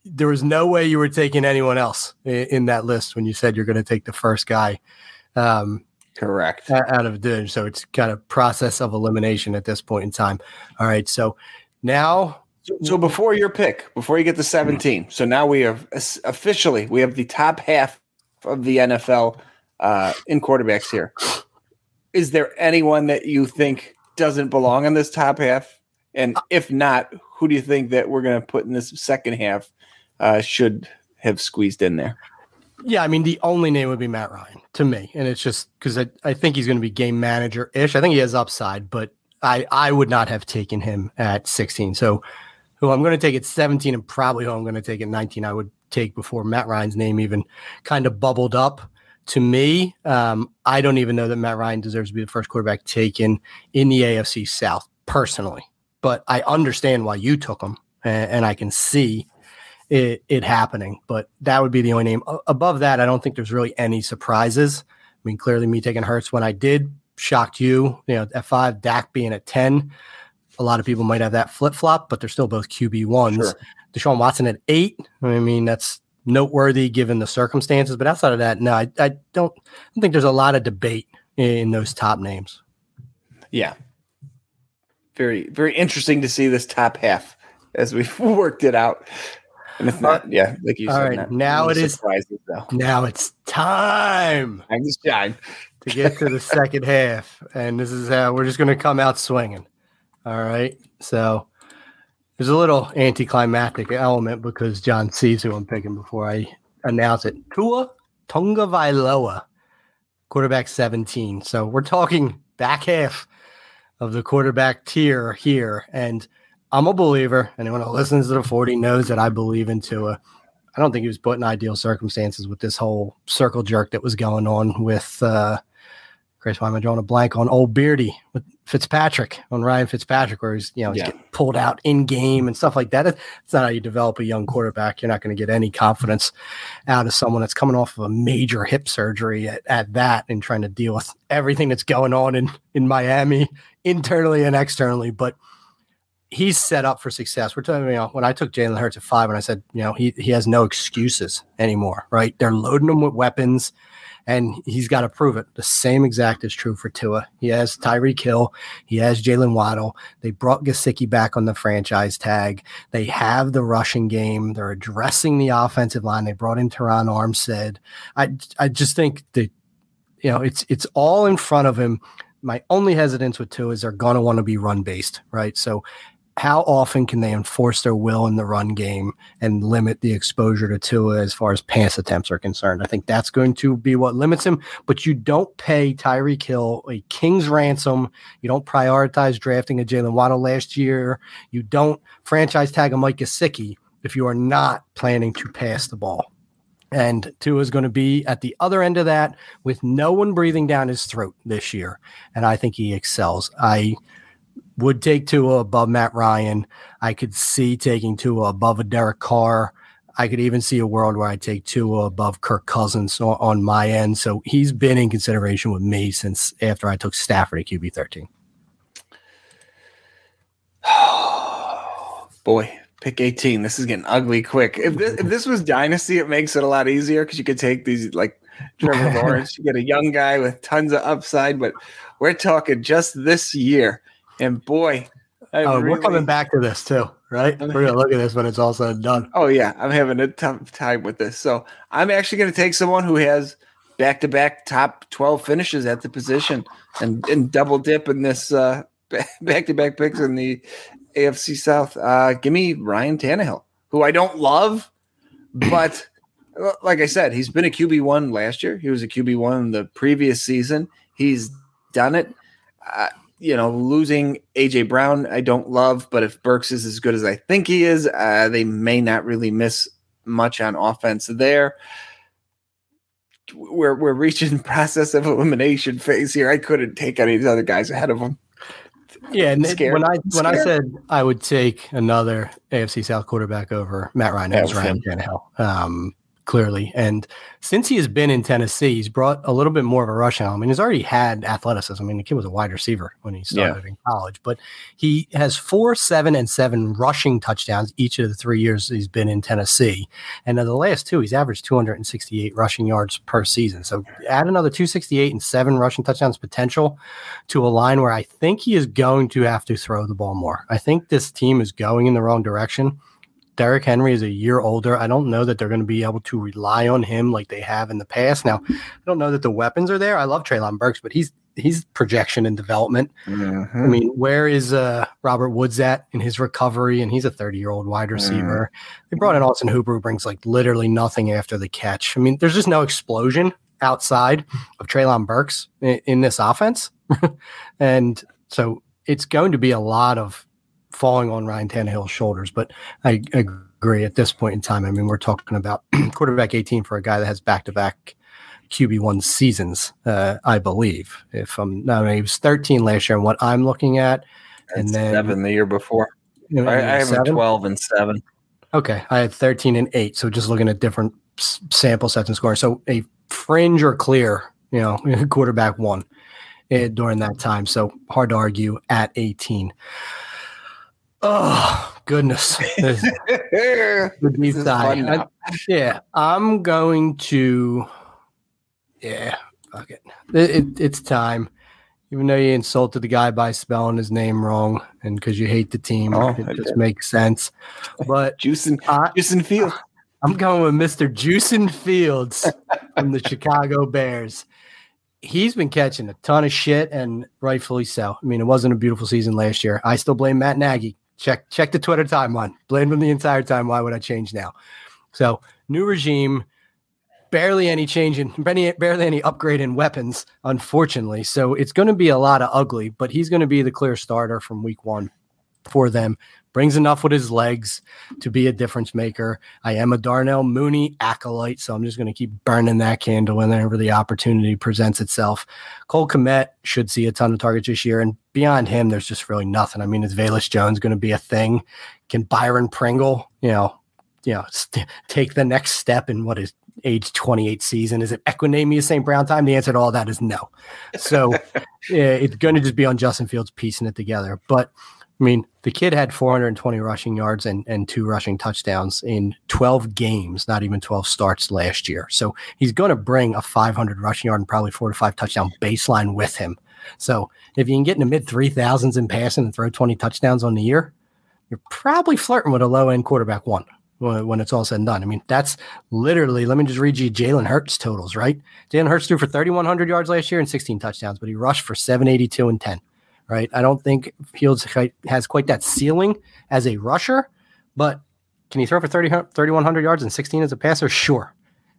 there was no way you were taking anyone else in, in that list when you said you're going to take the first guy. Um, Correct. Out of the so it's kind of process of elimination at this point in time. All right, so now. So, so before your pick, before you get to 17, so now we have officially we have the top half of the NFL uh, in quarterbacks here is there anyone that you think doesn't belong in this top half? And if not, who do you think that we're going to put in this second half uh, should have squeezed in there? Yeah, I mean, the only name would be Matt Ryan to me. And it's just because I, I think he's going to be game manager ish. I think he has upside, but I, I would not have taken him at 16. So who I'm going to take at 17 and probably who I'm going to take at 19, I would take before Matt Ryan's name even kind of bubbled up. To me, um, I don't even know that Matt Ryan deserves to be the first quarterback taken in the AFC South personally, but I understand why you took him, and, and I can see it, it, happening. But that would be the only name. above that, I don't think there's really any surprises. I mean, clearly, me taking Hurts when I did shocked you. You know, at five, Dak being at ten. A lot of people might have that flip flop, but they're still both QB ones. Sure. Deshaun Watson at eight. I mean, that's noteworthy given the circumstances. But outside of that, no, I, I don't, I don't think there's a lot of debate in those top names. Yeah. Very, very interesting to see this top half as we've worked it out. And it's not, yeah, like you all said. Right, now it is. Though. Now it's time. Time to get to the second half, and this is how we're just going to come out swinging. All right, so there's a little anticlimactic element because John sees who I'm picking before I announce it. Tua Tagovailoa, quarterback 17. So we're talking back half of the quarterback tier here. And I'm a believer. Anyone who listens to the 40 knows that I believe in Tua. I don't think he was put in ideal circumstances with this whole circle jerk that was going on with uh, Chris, why am I drawing a blank on old Beardy with Fitzpatrick on Ryan Fitzpatrick, where he's you know he's yeah. getting pulled out in game and stuff like that. It's not how you develop a young quarterback. You're not going to get any confidence out of someone that's coming off of a major hip surgery at, at that and trying to deal with everything that's going on in in Miami internally and externally. But he's set up for success. We're talking, you know, when I took Jalen Hurts at five, and I said, you know, he he has no excuses anymore, right? They're loading him with weapons and he's got to prove it. The same exact is true for Tua. He has Tyreek Hill, he has Jalen Waddle. They brought Gesicki back on the franchise tag. They have the rushing game. They're addressing the offensive line. They brought in Terron Armstead. I I just think that you know it's it's all in front of him. My only hesitance with Tua is they're going to want to be run based, right? So how often can they enforce their will in the run game and limit the exposure to Tua as far as pass attempts are concerned? I think that's going to be what limits him. But you don't pay Tyreek Hill a king's ransom. You don't prioritize drafting a Jalen Waddle last year. You don't franchise tag a Mike Gesicki if you are not planning to pass the ball. And Tua is going to be at the other end of that with no one breathing down his throat this year. And I think he excels. I would take Tua above Matt Ryan. I could see taking Tua above a Derek Carr. I could even see a world where I take Tua above Kirk Cousins on, my end. So he's been in consideration with me since after I took Stafford at QB 13. Boy, pick 18. This is getting ugly quick. If this, if this was Dynasty, it makes it a lot easier because you could take these like Trevor Lawrence. You get a young guy with tons of upside, but we're talking just this year. And boy, oh, really, we're coming back to this too, right? I'm we're gonna look at this when it's all said and done. Oh yeah, I'm having a tough time with this. So I'm actually gonna take someone who has back to back top 12 finishes at the position and, and double dip in this uh back to back picks in the AFC South. Uh give me Ryan Tannehill, who I don't love, but like I said, he's been a QB one last year. He was a QB one the previous season. He's done it. You know, losing AJ Brown, I don't love, but if Burks is as good as I think he is, uh, they may not really miss much on offense there. We're we're reaching process of elimination phase here. I couldn't take any of these other guys ahead of them. Yeah, and when I when I said I would take another AFC South quarterback over Matt Ryan, it was Ryan Tannehill. Um, clearly. And since he has been in Tennessee, he's brought a little bit more of a rushing element. He's already had athleticism. I mean, the kid was a wide receiver when he started yeah. in college, but he has four, seven, and seven rushing touchdowns each of the three years he's been in Tennessee. And in the last two, he's averaged 268 rushing yards per season. So add another 268 and seven rushing touchdowns potential to a line where I think he is going to have to throw the ball more. I think this team is going in the wrong direction. Derrick Henry is a year older. I don't know that they're going to be able to rely on him like they have in the past. Now, I don't know that the weapons are there. I love Treylon Burks, but he's he's projection and development. Mm-hmm. I mean, where is uh, Robert Woods at in his recovery? And he's a 30 year old wide receiver. Mm-hmm. They brought in Austin Hooper, who brings like literally nothing after the catch. I mean, there's just no explosion outside of Treylon Burks in, in this offense. and so it's going to be a lot of falling on Ryan Tannehill's shoulders. But I agree at this point in time. I mean, we're talking about quarterback 18 for a guy that has back to back QB1 seasons, uh, I believe. If I'm no, he was 13 last year, and what I'm looking at, and, And then seven the year before. you know, I, I have a seven? 12 and seven. Okay, I had 13 and 8, so just looking at different sample sets and scoring. So a fringe or clear, you know, quarterback one eh, during that time. So hard to argue at 18. Oh, goodness. This would be This is sigh. fun I- now. yeah, I'm going to. Yeah, fuck it. It, it. It's time. Even though you insulted the guy by spelling his name wrong, and because you hate the team, Oh, it just makes sense. But Juicing, juicing field. I'm going with Mr. Juicin Fields from the Chicago Bears. He's been catching a ton of shit, and rightfully so. I mean, it wasn't a beautiful season last year. I still blame Matt Nagy. Check check the Twitter timeline. Blame him the entire time. Why would I change now? So new regime, barely any change in barely, barely any upgrade in weapons, unfortunately. So it's going to be a lot of ugly, but he's going to be the clear starter from week one for them. Brings enough with his legs to be a difference maker. I am a Darnell Mooney acolyte, so I'm just going to keep burning that candle whenever the opportunity presents itself. Cole Kmet should see a ton of targets this year, and beyond him, there's just really nothing. I mean, is Velus Jones going to be a thing? Can Byron Pringle, you know, you know, st- take the next step in what is age 28 season? Is it Equanimeous St. Brown time? The answer to all that is no. So yeah, it's going to just be on Justin Fields piecing it together. But I mean, the kid had 420 rushing yards and, and two rushing touchdowns in 12 games, not even 12 starts last year. So he's going to bring a 500 rushing yard and probably four to five touchdown baseline with him. So if you can get in the mid 3000s in passing and throw 20 touchdowns on the year, you're probably flirting with a low end quarterback one when, it's all said and done. I mean, that's literally, let me just read you Jalen Hurts totals, right? Jalen Hurts threw for 3,100 yards last year and 16 touchdowns, but he rushed for 782 and 10 right? I don't think Fields has quite that ceiling as a rusher, but can he throw for 30, 3,100 yards and 16 as a passer? Sure.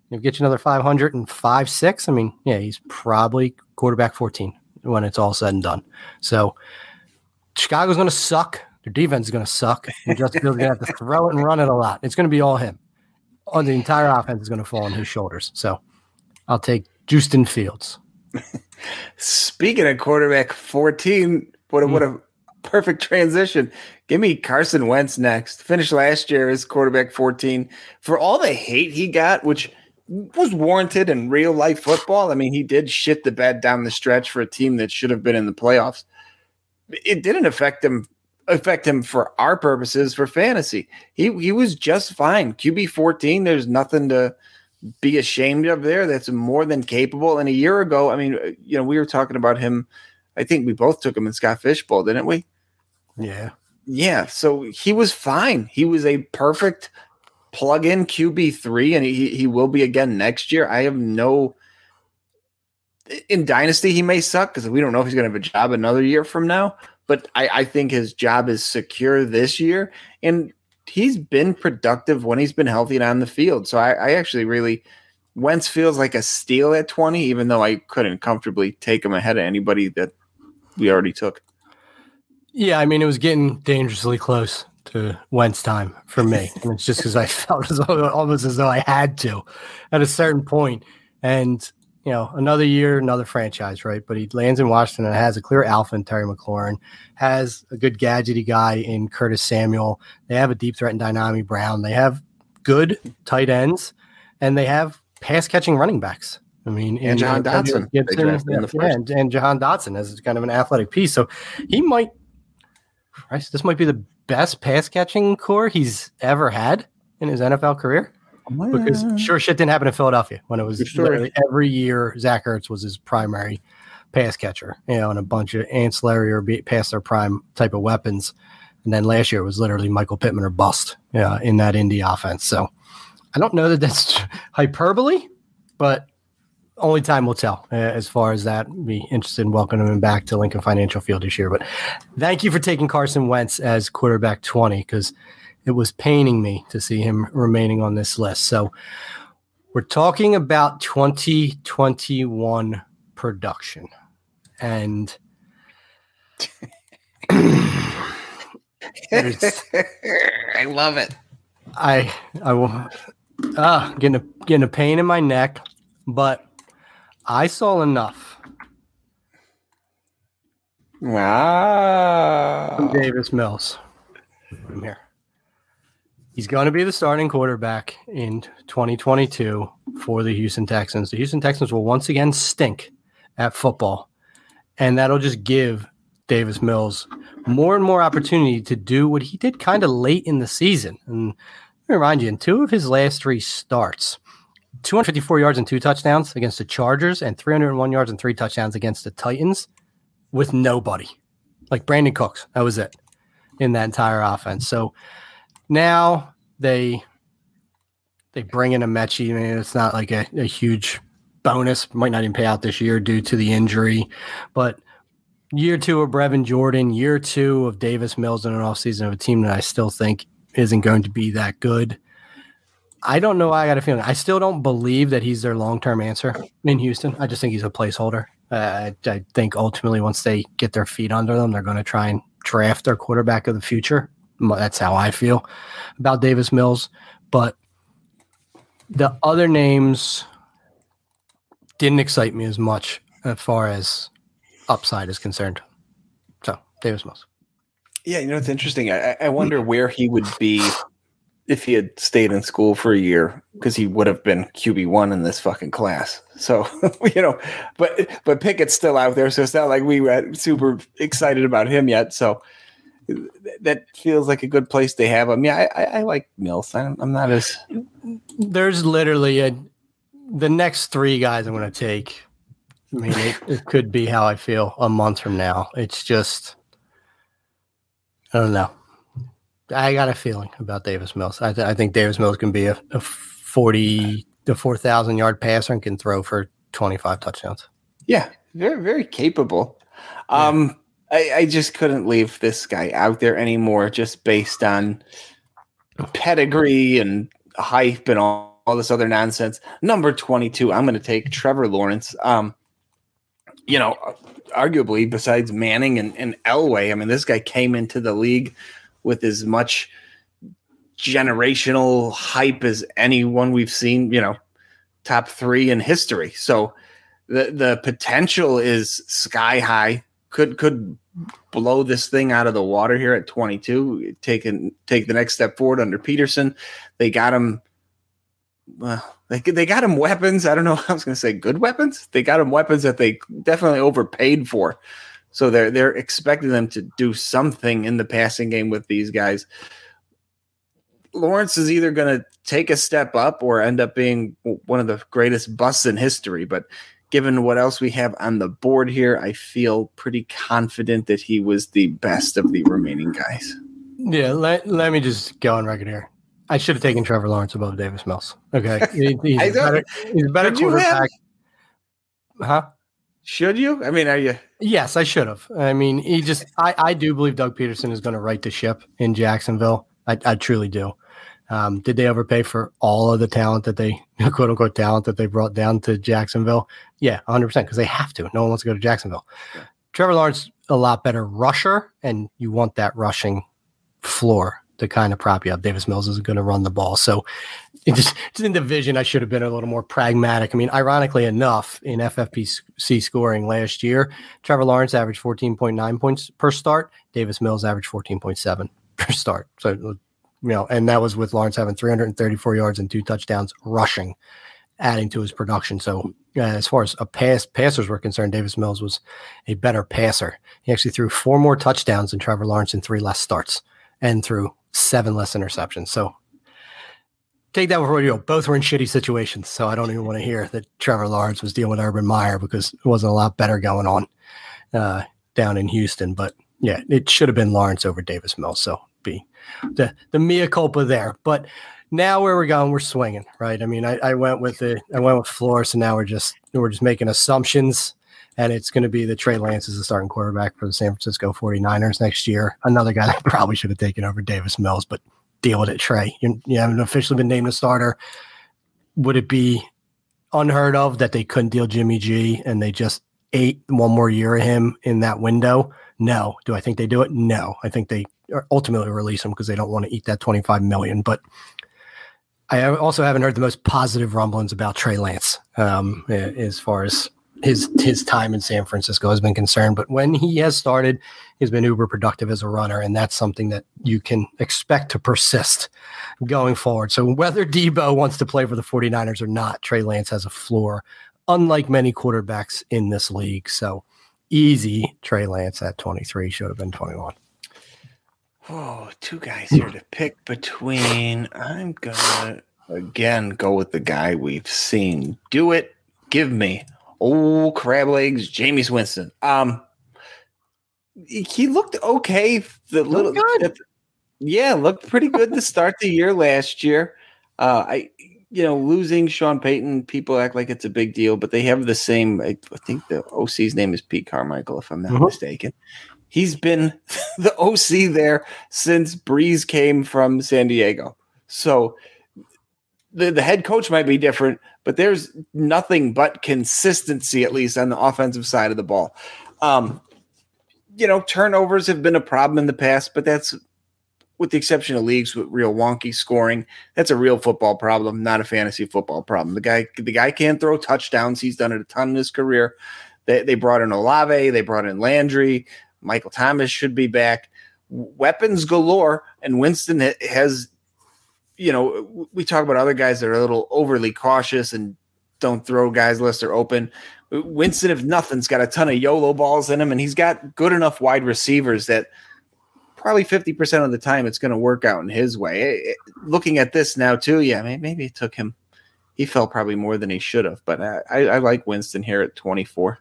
If you get you another 500 and five, six, I mean, yeah, he's probably quarterback 14 when it's all said and done. So Chicago's going to suck. Their defense is going to suck. And Justin Fields is going to have to throw it and run it a lot. It's going to be all him. Oh, the entire offense is going to fall on his shoulders. So I'll take Justin Fields. Speaking of quarterback 14, what a, what a perfect transition. Give me Carson Wentz next. Finished last year as quarterback 14. For all the hate he got, which was warranted in real life football, I mean, he did shit the bed down the stretch for a team that should have been in the playoffs. It didn't affect him affect him for our purposes for fantasy. He he was just fine. QB 14, there's nothing to be ashamed of there. That's more than capable. And a year ago, I mean, you know, we were talking about him. I think we both took him in Scott Fish Bowl, didn't we? Yeah. Yeah. So he was fine. He was a perfect plug-in QB three, and he he will be again next year. I have no. In Dynasty, he may suck because we don't know if he's going to have a job another year from now. But I, I think his job is secure this year, and he's been productive when he's been healthy and on the field. So I, I actually really Wentz feels like a steal at 20, even though I couldn't comfortably take him ahead of anybody that we already took. Yeah, I mean, it was getting dangerously close to Wentz time for me. And it's just because I felt as though, almost as though I had to at a certain point. And, you know, another year, another franchise, right? But he lands in Washington and has a clear alpha in Terry McLaurin, has a good gadgety guy in Curtis Samuel. They have a deep threat in Dyami Brown. They have good tight ends and they have pass catching running backs. I mean, And uh, Jahan Antonio Dotson, they Gibson, in the yeah, and, and Jahan Dotson as kind of an athletic piece. So he might Christ, this might be the best pass catching core he's ever had in his NFL career. Because sure shit didn't happen in Philadelphia when it was literally every year Zach Ertz was his primary pass catcher, you know, and a bunch of ancillary or past their prime type of weapons. And then last year it was literally Michael Pittman or bust yeah, in that Indy offense. So I don't know that that's hyperbole, but only time will tell uh, as far as that. Be interested in welcoming him back to Lincoln Financial Field this year. But thank you for taking Carson Wentz as quarterback 20 because it was paining me to see him remaining on this list. So we're talking about 2021 production. And I love it. I I will ah getting a getting a pain in my neck, but I saw enough Wow. from Davis Mills. Come here. He's going to be the starting quarterback in 2022 for the Houston Texans. The Houston Texans will once again stink at football, and that'll just give Davis Mills more and more opportunity to do what he did kind of late in the season. And let me remind you, in two of his last three starts, 254 yards and two touchdowns against the Chargers, and 301 yards and three touchdowns against the Titans with nobody. Like Brandin Cooks. That was it in that entire offense. So now they they bring in a Metchie. I mean, it's not like a, a huge bonus. Might not even pay out this year due to the injury. But year two of Brevin Jordan, year two of Davis Mills in an offseason of a team that I still think isn't going to be that good. I don't know. why I got a feeling. I still don't believe that he's their long term answer in Houston. I just think he's a placeholder. Uh, I, I think ultimately, once they get their feet under them, they're going to try and draft their quarterback of the future. That's how I feel about Davis Mills. But the other names didn't excite me as much as far as upside is concerned. So, Davis Mills. Yeah, you know it's interesting. I, I wonder where he would be if he had stayed in school for a year because he would have been QB one in this fucking class. So you know, but but Pickett's still out there, so it's not like we were super excited about him yet. So that feels like a good place to have him. Yeah, I, I, I like Mills. I'm, I'm not as There's literally a the next three guys I'm going to take. I mean, it, it could be how I feel a month from now. It's just, I don't know. I got a feeling about Davis Mills. I, th- I think Davis Mills can be a, a 40 to 4,000 yard passer and can throw for 25 touchdowns. yeah, very very capable. Um, I, I just couldn't leave this guy out there anymore, just based on pedigree and hype and all, all this other nonsense. Number 22, I'm going to take Trevor Lawrence. Um, you know, arguably besides Manning and, and Elway, I mean, this guy came into the league with as much generational hype as anyone we've seen, you know, top three in history. So the the potential is sky high. Could could blow this thing out of the water here at 22. Take and take the next step forward under Pederson. They got him. Well, they they got him weapons. I don't know. I was going to say good weapons. They got him weapons that they definitely overpaid for. So they're they're expecting them to do something in the passing game with these guys. Lawrence is either going to take a step up or end up being one of the greatest busts in history. But given what else we have on the board here, I feel pretty confident that he was the best of the remaining guys. Yeah, let, let me just go on record here. I should have taken Trevor Lawrence above Davis Mills. Okay. He- he's, better, he's a better you have? quarterback. Huh? Should you? I mean, are you? Yes, I should have. I mean, he just, I, I do believe Doug Pederson is going to right the ship in Jacksonville. I, I truly do. Um, did they overpay for all of the talent that they, quote unquote, talent that they brought down to Jacksonville? Yeah, 100%, because they have to. No one wants to go to Jacksonville. Trevor Lawrence, a lot better rusher, and you want that rushing floor to kind of prop you up. Davis Mills is going to run the ball. So just, just in division, I should have been a little more pragmatic. I mean, ironically enough, in FFPC scoring last year, Trevor Lawrence averaged 14.9 points per start. Davis Mills averaged 14.7 per start. So, you know, and that was with Lawrence having 334 yards and two touchdowns rushing, adding to his production. So, uh, as far as a pass passers were concerned, Davis Mills was a better passer. He actually threw four more touchdowns than Trevor Lawrence in three less starts and threw seven less interceptions. So, take that before you. Both were in shitty situations. So, I don't even want to hear that Trevor Lawrence was dealing with Urban Meyer because it wasn't a lot better going on uh, down in Houston. But yeah, it should have been Lawrence over Davis Mills. So, be the the mea culpa there. But now where we're going, we're swinging, right? I mean, I, I went with the I went with Flores, and now we're just we're just making assumptions. And it's going to be the Trey Lance is the starting quarterback for the San Francisco 49ers next year. Another guy that probably should have taken over Davis Mills, but deal with it, Trey. You, you haven't officially been named a starter. Would it be unheard of that they couldn't deal Jimmy G and they just ate one more year of him in that window? No. Do I think they do it? No. I think they ultimately release him because they don't want to eat that 25 million. But I also haven't heard the most positive rumblings about Trey Lance um, as far as his his time in San Francisco has been concerned. But when he has started, he's been uber productive as a runner, and that's something that you can expect to persist going forward. So whether Debo wants to play for the 49ers or not, Trey Lance has a floor, unlike many quarterbacks in this league. So easy Trey Lance at 23 should have been 21. Oh, two guys here to pick between. I'm gonna again go with the guy we've seen do it. Give me oh crab legs, Jameis Winston. Um, he looked okay. The little, good. yeah, looked pretty good to start the year last year. Uh, I, you know, losing Sean Payton, people act like it's a big deal, but they have the same. I, I think the OC's name is Pete Carmichael, if I'm not mm-hmm. mistaken. He's been the OC there since Brees came from San Diego. So the, the head coach might be different, but there's nothing but consistency, at least on the offensive side of the ball. Um, you know, turnovers have been a problem in the past, but that's with the exception of leagues with real wonky scoring. That's a real football problem, not a fantasy football problem. The guy, the guy can't throw touchdowns. He's done it a ton in his career. They, they brought in Olave, they brought in Landry. Michael Thomas should be back. Weapons galore, and Winston has, you know, we talk about other guys that are a little overly cautious and don't throw guys unless they're open. Winston, if nothing's got a ton of YOLO balls in him, and he's got good enough wide receivers that probably 50% of the time it's going to work out in his way. It, looking at this now, too, yeah, maybe it took him, he fell probably more than he should have, but uh, I, I like Winston here at 24.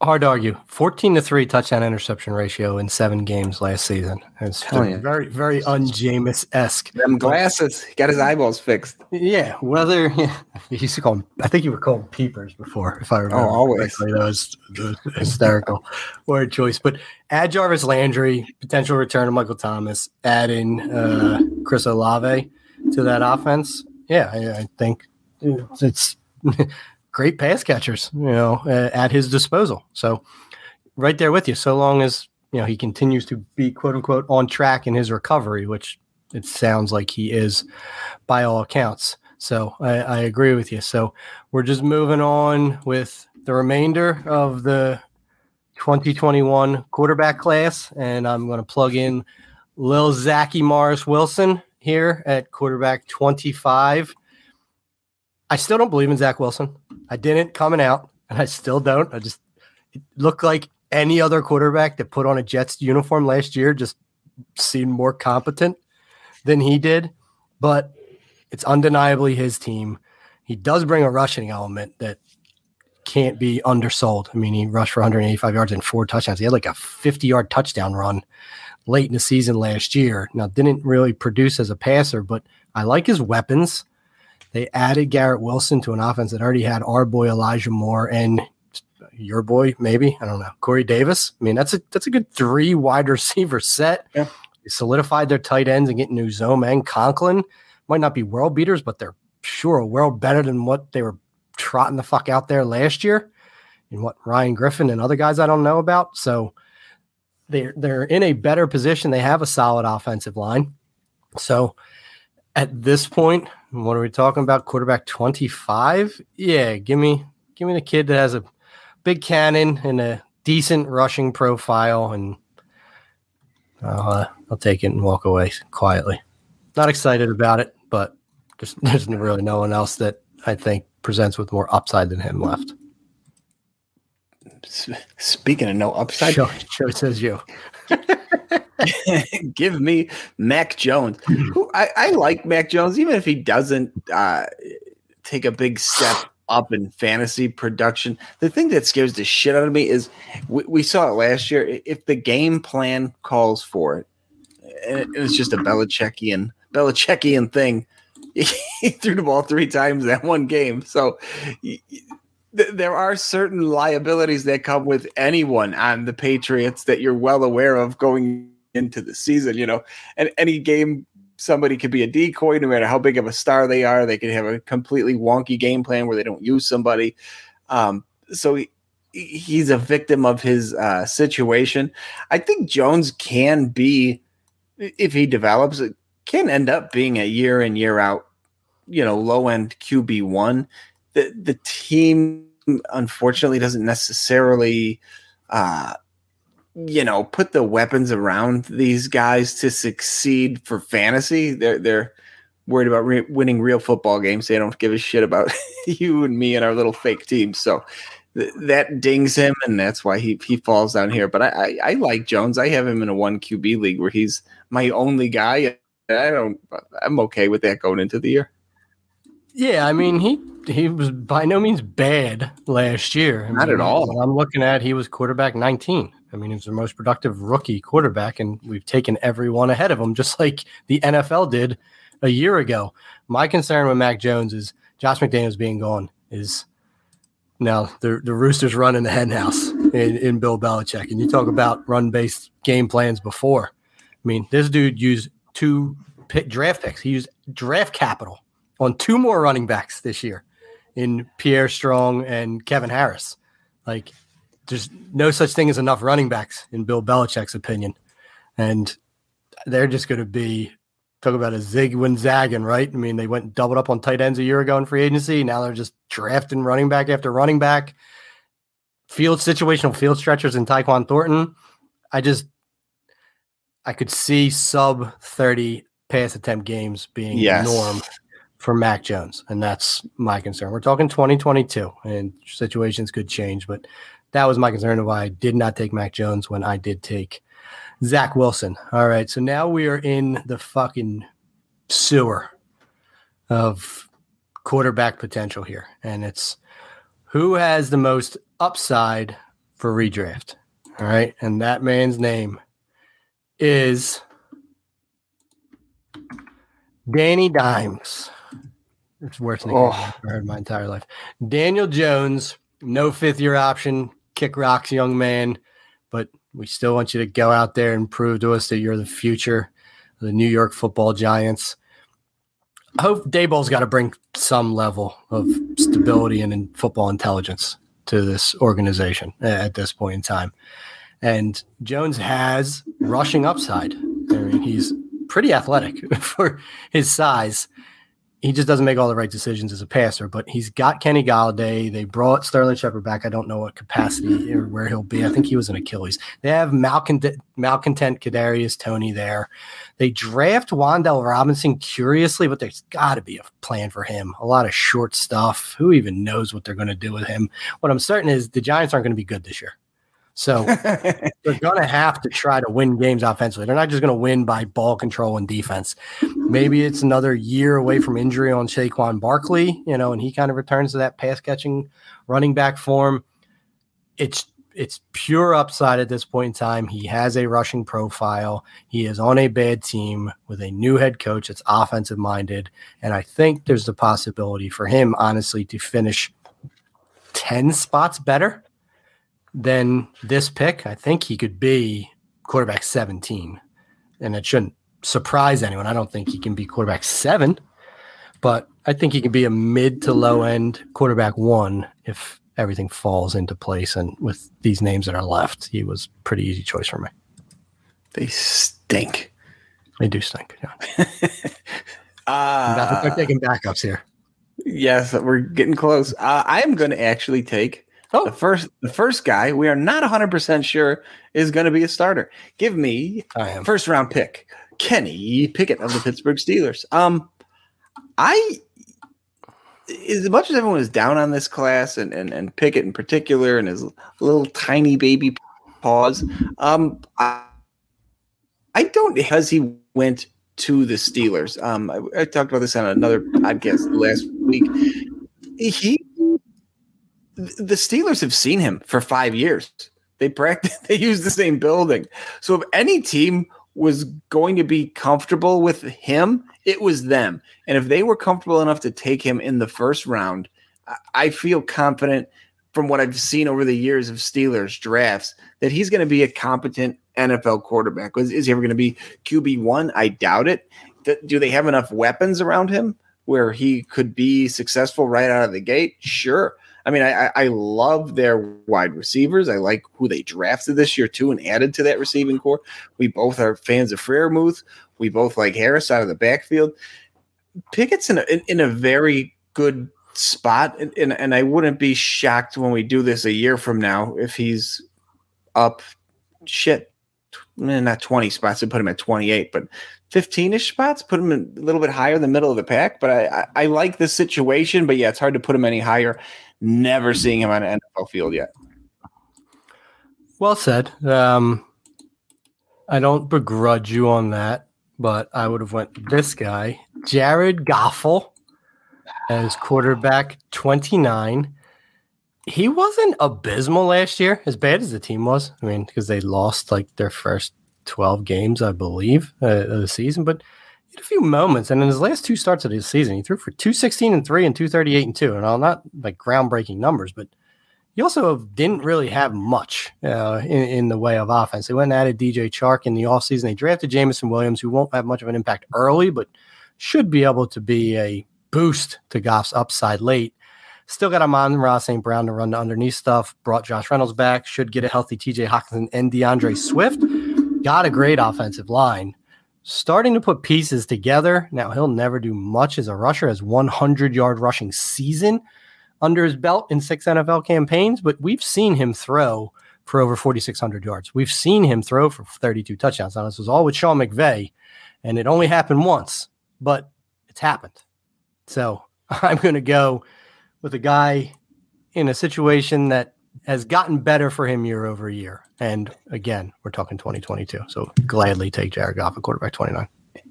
Hard to argue. 14 to 3 touchdown interception ratio in seven games last season. It's very, very un Jameis esque. Them glasses. He got his eyeballs fixed. Yeah. Whether yeah, he used to call them, I think you were called peepers before, if I remember. Oh, always. That was hysterical word choice. But add Jarvis Landry, potential return of Michael Thomas, add in uh, Chris Olave to that offense. Yeah, I, I think it's great pass catchers, you know, uh, at his disposal. So right there with you, so long as you know he continues to be quote unquote on track in his recovery, which it sounds like he is by all accounts. So I, I agree with you. So we're just moving on with the remainder of the 2021 quarterback class, and I'm going to plug in Lil Zachy Morris Wilson here at quarterback 25. I still don't believe in Zach Wilson. I didn't coming out, and I still don't. I just looked like any other quarterback that put on a Jets uniform last year just seemed more competent than he did. But it's undeniably his team. He does bring a rushing element that can't be undersold. I mean, he rushed for 185 yards and four touchdowns. He had like a 50 yard touchdown run late in the season last year. Now, didn't really produce as a passer, but I like his weapons. They added Garrett Wilson to an offense that already had our boy Elijah Moore and your boy, maybe I don't know, Corey Davis. I mean, that's a that's a good three wide receiver set. Yeah. They solidified their tight ends and getting new Uzomah and Conklin. Might not be world beaters, but they're sure a world better than what they were trotting the fuck out there last year, and what Ryan Griffin and other guys I don't know about. So they're they're in a better position. They have a solid offensive line. So at this point, what are we talking about? Quarterback 25? Yeah, give me give me the kid that has a big cannon and a decent rushing profile and I'll, uh, I'll take it and walk away quietly. Not excited about it, but just there's really no one else that I think presents with more upside than him left. Speaking of no upside, show, show says you. give me Mac Jones. Who I, I, like Mac Jones, even if he doesn't uh, take a big step up in fantasy production. The thing that scares the shit out of me is we, we saw it last year. If the game plan calls for it, and it's just a Belichickian Belichickian thing. He threw the ball three times that one game. So there are certain liabilities that come with anyone on the Patriots that you're well aware of going into the season, you know, and any game somebody could be a decoy no matter how big of a star they are. They could have a completely wonky game plan where they don't use somebody. Um, so he, he's a victim of his uh, situation. I think Jones can be, if he develops, it can end up being a year in year out you know, low end QB one. The the team unfortunately doesn't necessarily uh you know put the weapons around these guys to succeed for fantasy. They're they're worried about re- winning real football games. They don't give a shit about you and me and our little fake team. So th- that dings him, and that's why he he falls down here. But I, I, I like Jones. I have him in a one QB league where he's my only guy. I don't. I'm okay with that going into the year. Yeah, I mean he he was by no means bad last year. I Not mean, at all. I'm looking at he was quarterback 19. I mean, he was the most productive rookie quarterback, and we've taken everyone ahead of him, just like the NFL did a year ago. My concern with Mac Jones is Josh McDaniels being gone is now the the Roosters running the hen house in, in Bill Belichick. And you talk about run based game plans before. I mean, this dude used two draft picks. He used draft capital on two more running backs this year in Pierre Strong and Kevin Harris. Like, there's no such thing as enough running backs in Bill Belichick's opinion. And they're just going to be talk about a zig when zagging, right? I mean, they went doubled up on tight ends a year ago in free agency. Now they're just drafting running back after running back. Field situational field stretchers and Tyquan Thornton. I just I could see sub 30 pass attempt games being Yes. norm for Mac Jones. And that's my concern. We're talking 2022 and situations could change, but that was my concern of why I did not take Mac Jones when I did take Zach Wilson. All right. So now we are in the fucking sewer of quarterback potential here. And it's who has the most upside for redraft. All right. And that man's name is Danny Dimes. It's worse than Oh. I've heard my entire life. Daniel Jones, no fifth year option, kick rocks, young man, but we still want you to go out there and prove to us that you're the future of the New York football giants. I hope Daboll's got to bring some level of stability and in football intelligence to this organization at this point in time. And Jones has rushing upside. I mean, he's pretty athletic for his size. He just doesn't make all the right decisions as a passer, but he's got Kenny Golladay. They brought Sterling Shepard back. I don't know what capacity or where he'll be. I think he was an Achilles. They have malcontent, malcontent Kadarius Toney there. They draft Wan'Dale Robinson curiously, but there's got to be a plan for him. A lot of short stuff. Who even knows what they're going to do with him? What I'm certain is the Giants aren't going to be good this year. So they're going to have to try to win games offensively. They're not just going to win by ball control and defense. Maybe it's another year away from injury on Saquon Barkley, you know, and he kind of returns to that pass catching running back form. It's it's pure upside at this point in time. He has a rushing profile. He is on a bad team with a new head coach that's offensive minded, and I think there's the possibility for him, honestly, to finish ten spots better than this pick. I think he could be quarterback 17, and it shouldn't surprise anyone. I don't think he can be quarterback seven, but I think he can be a mid to low end quarterback one if everything falls into place. And with these names that are left, he was pretty easy choice for me. they stink. They do stink. Yeah. I'm Uh, start taking backups here. yes, we're getting close. Uh, I am going to actually take Oh. the first the first guy we are not 100% sure is going to be a starter. Give me first round pick Kenny Pickett of the Pittsburgh Steelers. Um, I as much as everyone is down on this class and and, and Pickett in particular and his little tiny baby paws, um, I, I don't because he went to the Steelers. Um, I, I talked about this on another podcast last week. He the Steelers have seen him for five years. They practice, they use the same building. So if any team was going to be comfortable with him, it was them. And if they were comfortable enough to take him in the first round, I- feel confident from what I've seen over the years of Steelers drafts that he's going to be a competent NFL quarterback. Is, is he ever going to be QB one? I doubt it. Do they have enough weapons around him where he could be successful right out of the gate? Sure. I mean, I, I love their wide receivers. I like who they drafted this year too and added to that receiving core. We both are fans of Freiermuth. We both like Harris out of the backfield. Pickett's in a, in, in a very good spot, and, and and I wouldn't be shocked when we do this a year from now if he's up shit, eh, not twenty spots to put him at twenty eight, but 15-ish spots, put him a little bit higher in the middle of the pack. But I, I, I like the situation, but yeah, it's hard to put him any higher. Never seeing him on an NFL field yet. Well said. Um, I don't begrudge you on that, but I would have went this guy, Jared Goffel, as quarterback 29. He wasn't abysmal last year, as bad as the team was. I mean, because they lost like their first 12 games, I believe, uh, of the season, but a few moments. And in his last two starts of the season, he threw for 216 and 3 and 238 and 2. And all not like groundbreaking numbers, but he also didn't really have much uh, in, in, the way of offense. They went and added DJ Chark in the offseason. They drafted Jameson Williams, who won't have much of an impact early, but should be able to be a boost to Goff's upside late. Still got Amon-Ra St. Brown to run the underneath stuff. Brought Josh Reynolds back. Should get a healthy TJ Hockenson and D'Andre Swift. Got a great offensive line. Starting to put pieces together. Now, he'll never do much as a rusher, as 100 yard rushing season under his belt in six NFL campaigns, but we've seen him throw for over 4,600 yards. We've seen him throw for 32 touchdowns. Now, this was all with Sean McVay, and it only happened once, but it's happened. So I'm going to go with a guy in a situation that has gotten better for him year over year. And again, we're talking 2022. So gladly take Jared Goff at quarterback 29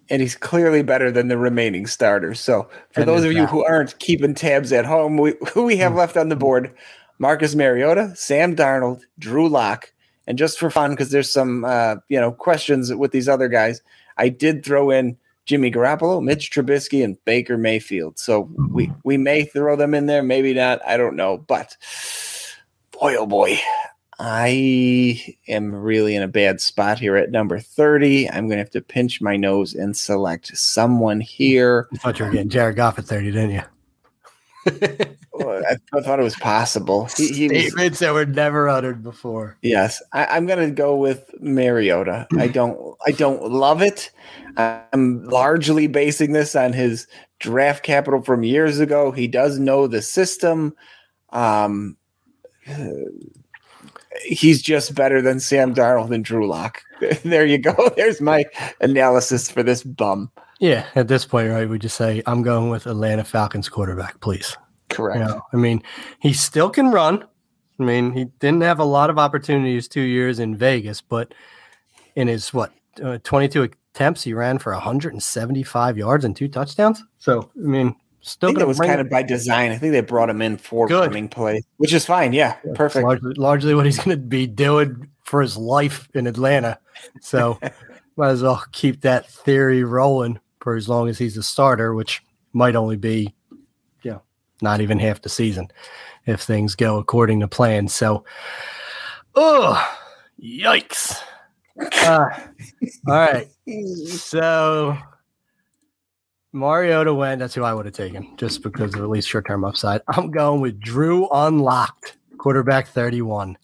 and he's clearly better than the remaining starters. So, for and those of you who aren't keeping tabs at home, we, who we have hmm. left on the board Marcus Mariota, Sam Darnold, Drew Lock, and just for fun, because there's some uh, you know questions with these other guys, I did throw in Jimmy Garoppolo, Mitch Trubisky, and Baker Mayfield. So we we may throw them in there, maybe not. I don't know, but boy, oh boy, I am really in a bad spot here at number 30. I'm going to have to pinch my nose and select someone here. I thought you were getting Jared Goff at 30, didn't you? I, I, thought it was possible. He, he Statements was, that were never uttered before. Yes, I, am going to go with Mariota. I don't, I don't love it. I'm largely basing this on his draft capital from years ago. He does know the system. Um, he's just better than Sam Darnold and Drew Lock. there you go. There's my analysis for this bum. Yeah, at this point, right, we just say I'm going with Atlanta Falcons quarterback, please. Correct. You know, I mean, he still can run. I mean, he didn't have a lot of opportunities two years in Vegas, but in his what uh, 22 attempts, he ran for 175 yards and two touchdowns. So, I mean, Still, it was kind of by design. I think they brought him in for Good. running play, which is fine. Yeah, yeah perfect. Largely, largely, what he's going to be doing for his life in Atlanta. So, might as well keep that theory rolling for as long as he's a starter, which might only be, you know, not even half the season if things go according to plan. So, oh, yikes! Uh, all right, so Mariota went. That's who I would have taken just because of at least short term upside. I'm going with Drew Unlocked, quarterback 31.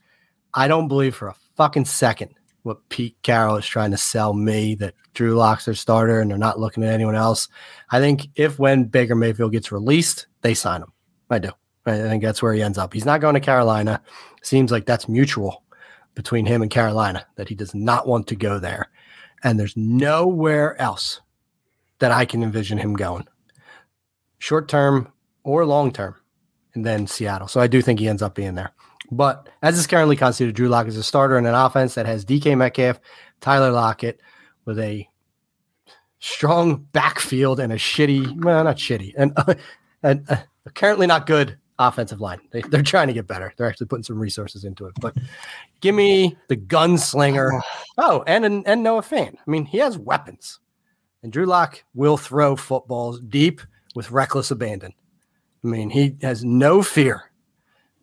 I don't believe for a fucking second what Pete Carroll is trying to sell me that Drew Lock's their starter and they're not looking at anyone else. I think if when Baker Mayfield gets released, they sign him. I do. I think that's where he ends up. He's not going to Carolina. Seems like that's mutual between him and Carolina that he does not want to go there. And there's nowhere else that I can envision him going short term or long term, and then Seattle. So I do think he ends up being there. But as is currently constituted, Drew Lock is a starter in an offense that has DK Metcalf, Tyler Lockett, with a strong backfield and a shitty, well, not shitty, and uh, uh, currently not good offensive line. They, they're trying to get better. They're actually putting some resources into it. But give me the gunslinger. Oh, and and Noah Fant. I mean, he has weapons. And Drew Lock will throw footballs deep with reckless abandon. I mean, he has no fear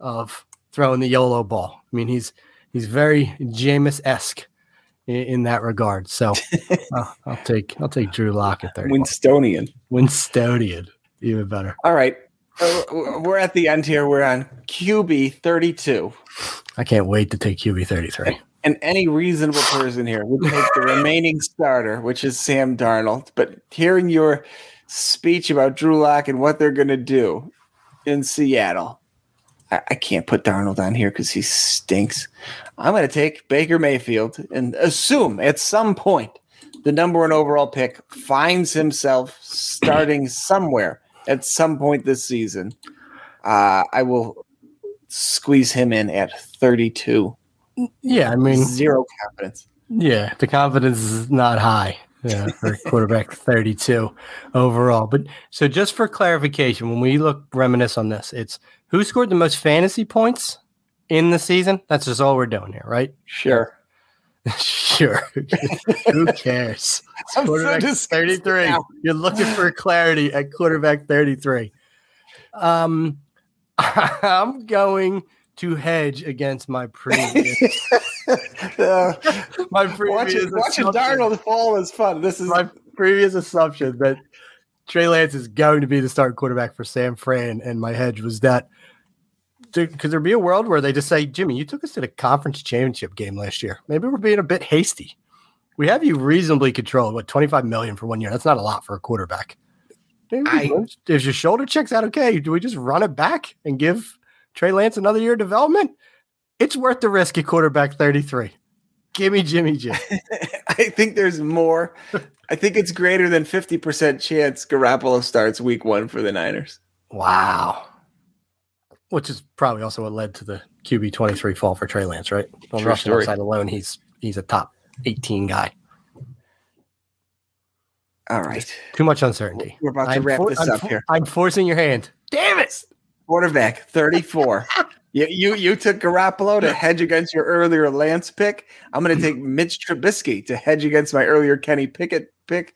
of throwing the YOLO ball. I mean, he's he's very Jameis esque in, in, that regard. So uh, I'll take I'll take Drew Lock at thirty. Winstonian. Winstonian, even better. All right, uh, we're at the end here. We're on QB thirty two. I can't wait to take QB thirty three and any reasonable person here would take the remaining starter, which is Sam Darnold. But hearing your speech about Drew Lock and what they're going to do in Seattle. I, I can't put Darnold on here because he stinks. I'm going to take Baker Mayfield and assume at some point the number one overall pick finds himself starting somewhere at some point this season. Uh, I will squeeze him in at 32. Yeah, I mean, Zero confidence. yeah, the confidence is not high yeah, for quarterback 32 overall. But so just for clarification, when we look reminisce on this, it's who scored the most fantasy points in the season? That's just all we're doing here, right? Sure. sure. who cares? It's I'm quarterback disgusted 33. now. You're looking for clarity at quarterback 33. Um, I'm going to hedge against my previous Uh, my previous watching watching Darnold fall is fun. This is my previous assumption that Trey Lance is going to be the starting quarterback for San Fran, and my hedge was that could there be a world where they just say, Jimmy, you took us to the conference championship game last year. Maybe we're being a bit hasty. We have you reasonably controlled. What twenty five million for one year? That's not a lot for a quarterback. Maybe I- if your shoulder checks out okay, do we just run it back and give Trey Lance another year of development? It's worth the risk at quarterback thirty three. Give me Jimmy G. I think there's more. I think it's greater than 50% chance Garoppolo starts week one for the Niners. Wow. Which is probably also what led to the QB twenty three fall for Trey Lance, right? On True rushing story. upside alone, he's he's a top eighteen guy. All right. Too much uncertainty. We're about to I'm wrap for- this I'm up for- here. I'm forcing your hand. Damn it! Quarterback 34. you, you you took Garoppolo to hedge against your earlier Lance pick. I'm going to take Mitch Trubisky to hedge against my earlier Kenny Pickett pick.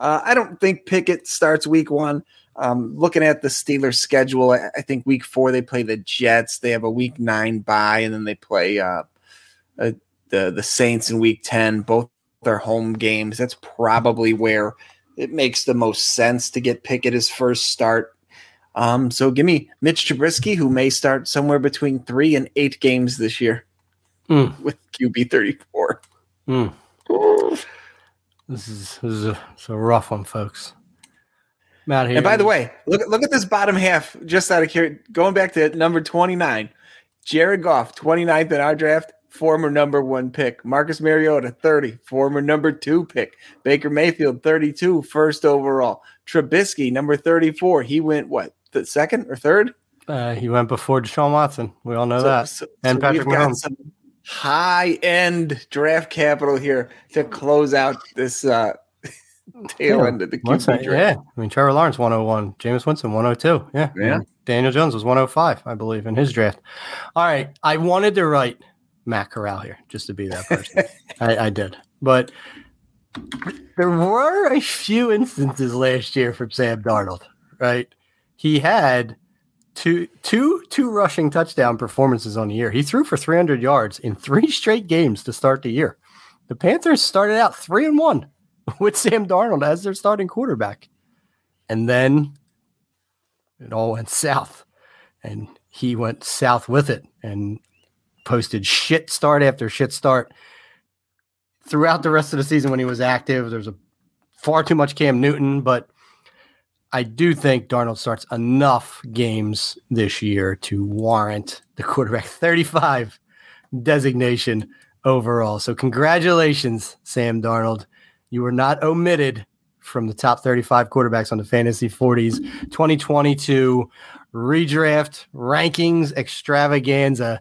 Uh, I don't think Pickett starts week one. Um, looking at the Steelers' schedule, I, I think week four they play the Jets. They have a week nine bye, and then they play uh, uh, the the Saints in week ten. Both their home games. That's probably where it makes the most sense to get Pickett his first start. Um, so give me Mitch Trubisky, who may start somewhere between three and eight games this year Mm. with QB thirty four. Mm. This is this is a, it's a rough one, folks. Matt here. And by the way, look look at this bottom half. Just out of here, going back to number twenty nine, Jared Goff, 29th in our draft, former number one pick. Marcus Mariota, 30, former number two pick. Baker Mayfield, 32, first overall. Trubisky, number 34. He went what, the second or third? uh, he went before Deshaun Watson. We all know So- that. so- And so Patrick we've got Mahomes. some high end draft capital here to close out this uh, tail Yeah. end of the QB draft. Yeah. I mean, Trevor Lawrence 101, Jameis Winston 102. Yeah. Yeah. And Daniel Jones was 105, I believe, in his draft. All right. I wanted to write Matt Corral here just to be that person. I, I did. But there were a few instances last year from Sam Darnold, right? He had two two two rushing touchdown performances on the year. He threw for 300 yards in three straight games to start the year. The Panthers started out 3 and 1 with Sam Darnold as their starting quarterback. And then it all went south. And he went south with it and posted shit start after shit start throughout the rest of the season when he was active. There's a far too much Cam Newton, but I do think Darnold starts enough games this year to warrant the quarterback 35 designation overall. So congratulations, Sam Darnold. You were not omitted from the top 35 quarterbacks on the fantasy 40s 2022 redraft rankings extravaganza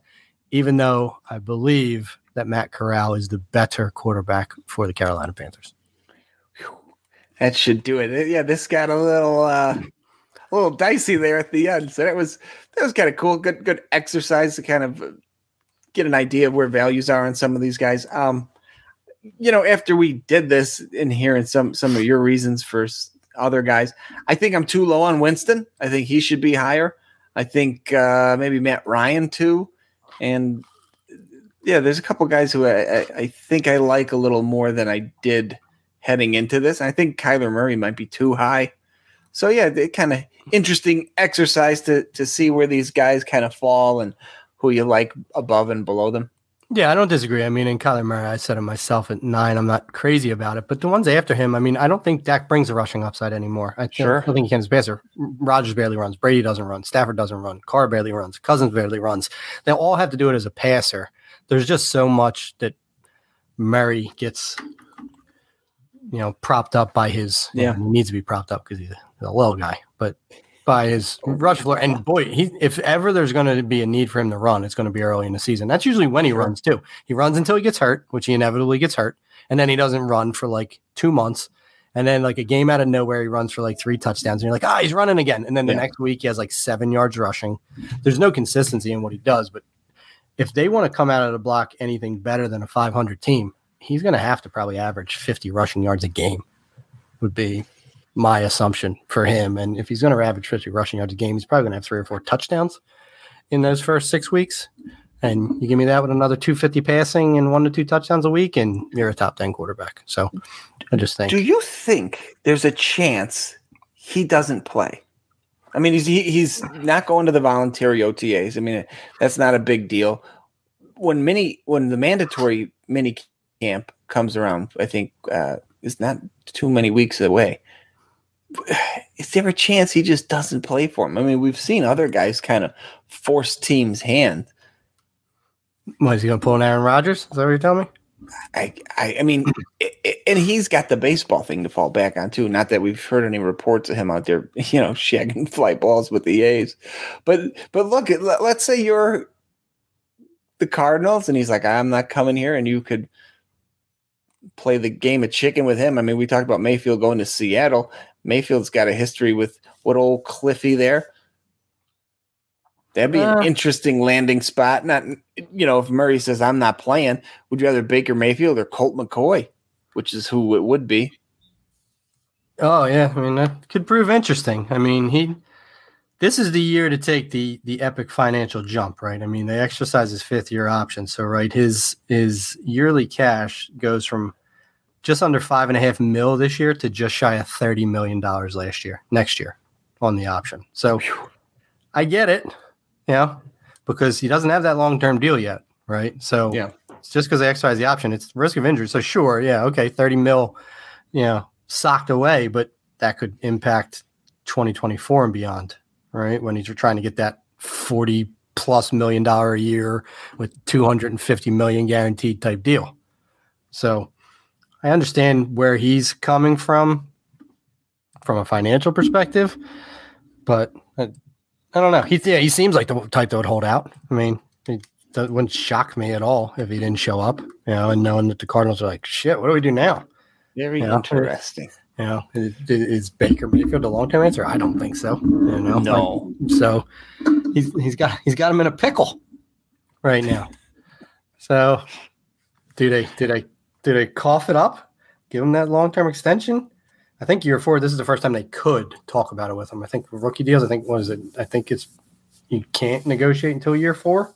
even though i believe that matt corral is the better quarterback for the carolina panthers That should do it. Yeah, this got a little uh a little dicey there at the end. So that was that was kind of cool. Good good exercise to kind of get an idea of where values are on some of these guys. Um you know, after we did this in hearing some some of your reasons for other guys, I think I'm too low on Winston. I think he should be higher. I think uh maybe Matt Ryan too. And yeah, there's a couple guys who I, I, I think I like a little more than I did heading into this. I think Kyler Murray might be too high. So yeah, it kind of interesting exercise to to see where these guys kind of fall and who you like above and below them. Yeah, I don't disagree. I mean, in Kyler Murray, I said it myself at nine. I'm not crazy about it, but the ones after him, I mean, I don't think Dak brings a rushing upside anymore. I Sure. I don't think he can as passer. Rodgers barely runs. Brady doesn't run. Stafford doesn't run. Carr barely runs. Cousins barely runs. They all have to do it as a passer. There's just so much that Murray gets, you know, propped up by his. Yeah. he needs to be propped up because he's a, little guy, but by his rush floor. And boy, he if ever there's going to be a need for him to run, it's going to be early in the season. That's usually when he runs too. He runs until he gets hurt, which he inevitably gets hurt, and then he doesn't run for like two months. And then like a game out of nowhere, he runs for like three touchdowns, and you're like, ah, he's running again. And then the Yeah. next week, he has like seven yards rushing. There's no consistency in what he does, but if they want to come out of the block anything better than a 500 team, he's going to have to probably average 50 rushing yards a game. Would be my assumption for him. And if he's going to average 50 rushing yards a game, he's probably going to have three or four touchdowns in those first six weeks. And you give me that with another 250 passing and one to two touchdowns a week, and you're a top 10 quarterback. So I just think. Do you think there's a chance he doesn't play? I mean, he's he, he's not going to the voluntary OTAs. I mean, that's not a big deal. When mini when the mandatory mini camp comes around, I think uh, it's not too many weeks away. Is there a chance he just doesn't play for him? I mean, we've seen other guys kind of force teams' hand. What, is he going to pull an Aaron Rodgers? Is that what you're telling me? I, I, I mean, i- i- and he's got the baseball thing to fall back on too. Not that we've heard any reports of him out there, you know, shagging fly balls with the A's. But, but look, let's say you're the Cardinals, and he's like, I'm not coming here, and you could play the game of chicken with him. I mean, we talked about Mayfield going to Seattle. Mayfield's got a history with what old Kliffy there. That'd be Uh. an interesting landing spot. Not, you know, if Murray says I'm not playing, would you rather Baker Mayfield or Colt McCoy, which is who it would be? Oh yeah, I mean that could prove interesting. I mean he, this is the year to take the the epic financial jump, right? I mean they exercise his fifth year option, so right his his yearly cash goes from just under five and a half mil this year to just shy of thirty million dollars last year, next year on the option. So I get it, you know, because he doesn't have that long term deal yet, right? So Yeah. it's just because they exercise the option, it's risk of injury. So sure, yeah, okay, thirty mil, you know, socked away, but that could impact 2024 and beyond, right? When he's trying to get that 40 plus million dollar a year with 250 million guaranteed type deal. So I understand where he's coming from from a financial perspective, but I, I don't know. He yeah, he seems like the type that would hold out. I mean, it wouldn't shock me at all if he didn't show up, you know, and knowing that the Cardinals are like, shit, what do we do now? Very Yeah. interesting. You know, is, is Baker Mayfield a long term answer? I don't think so. You know, No. Like, so he's he's got he's got him in a pickle right now. So do they do they do they cough it up? Give him that long term extension? I think year four. This is the first time they could talk about it with him. I think rookie deals. I think what is it? I think it's you can't negotiate until year four.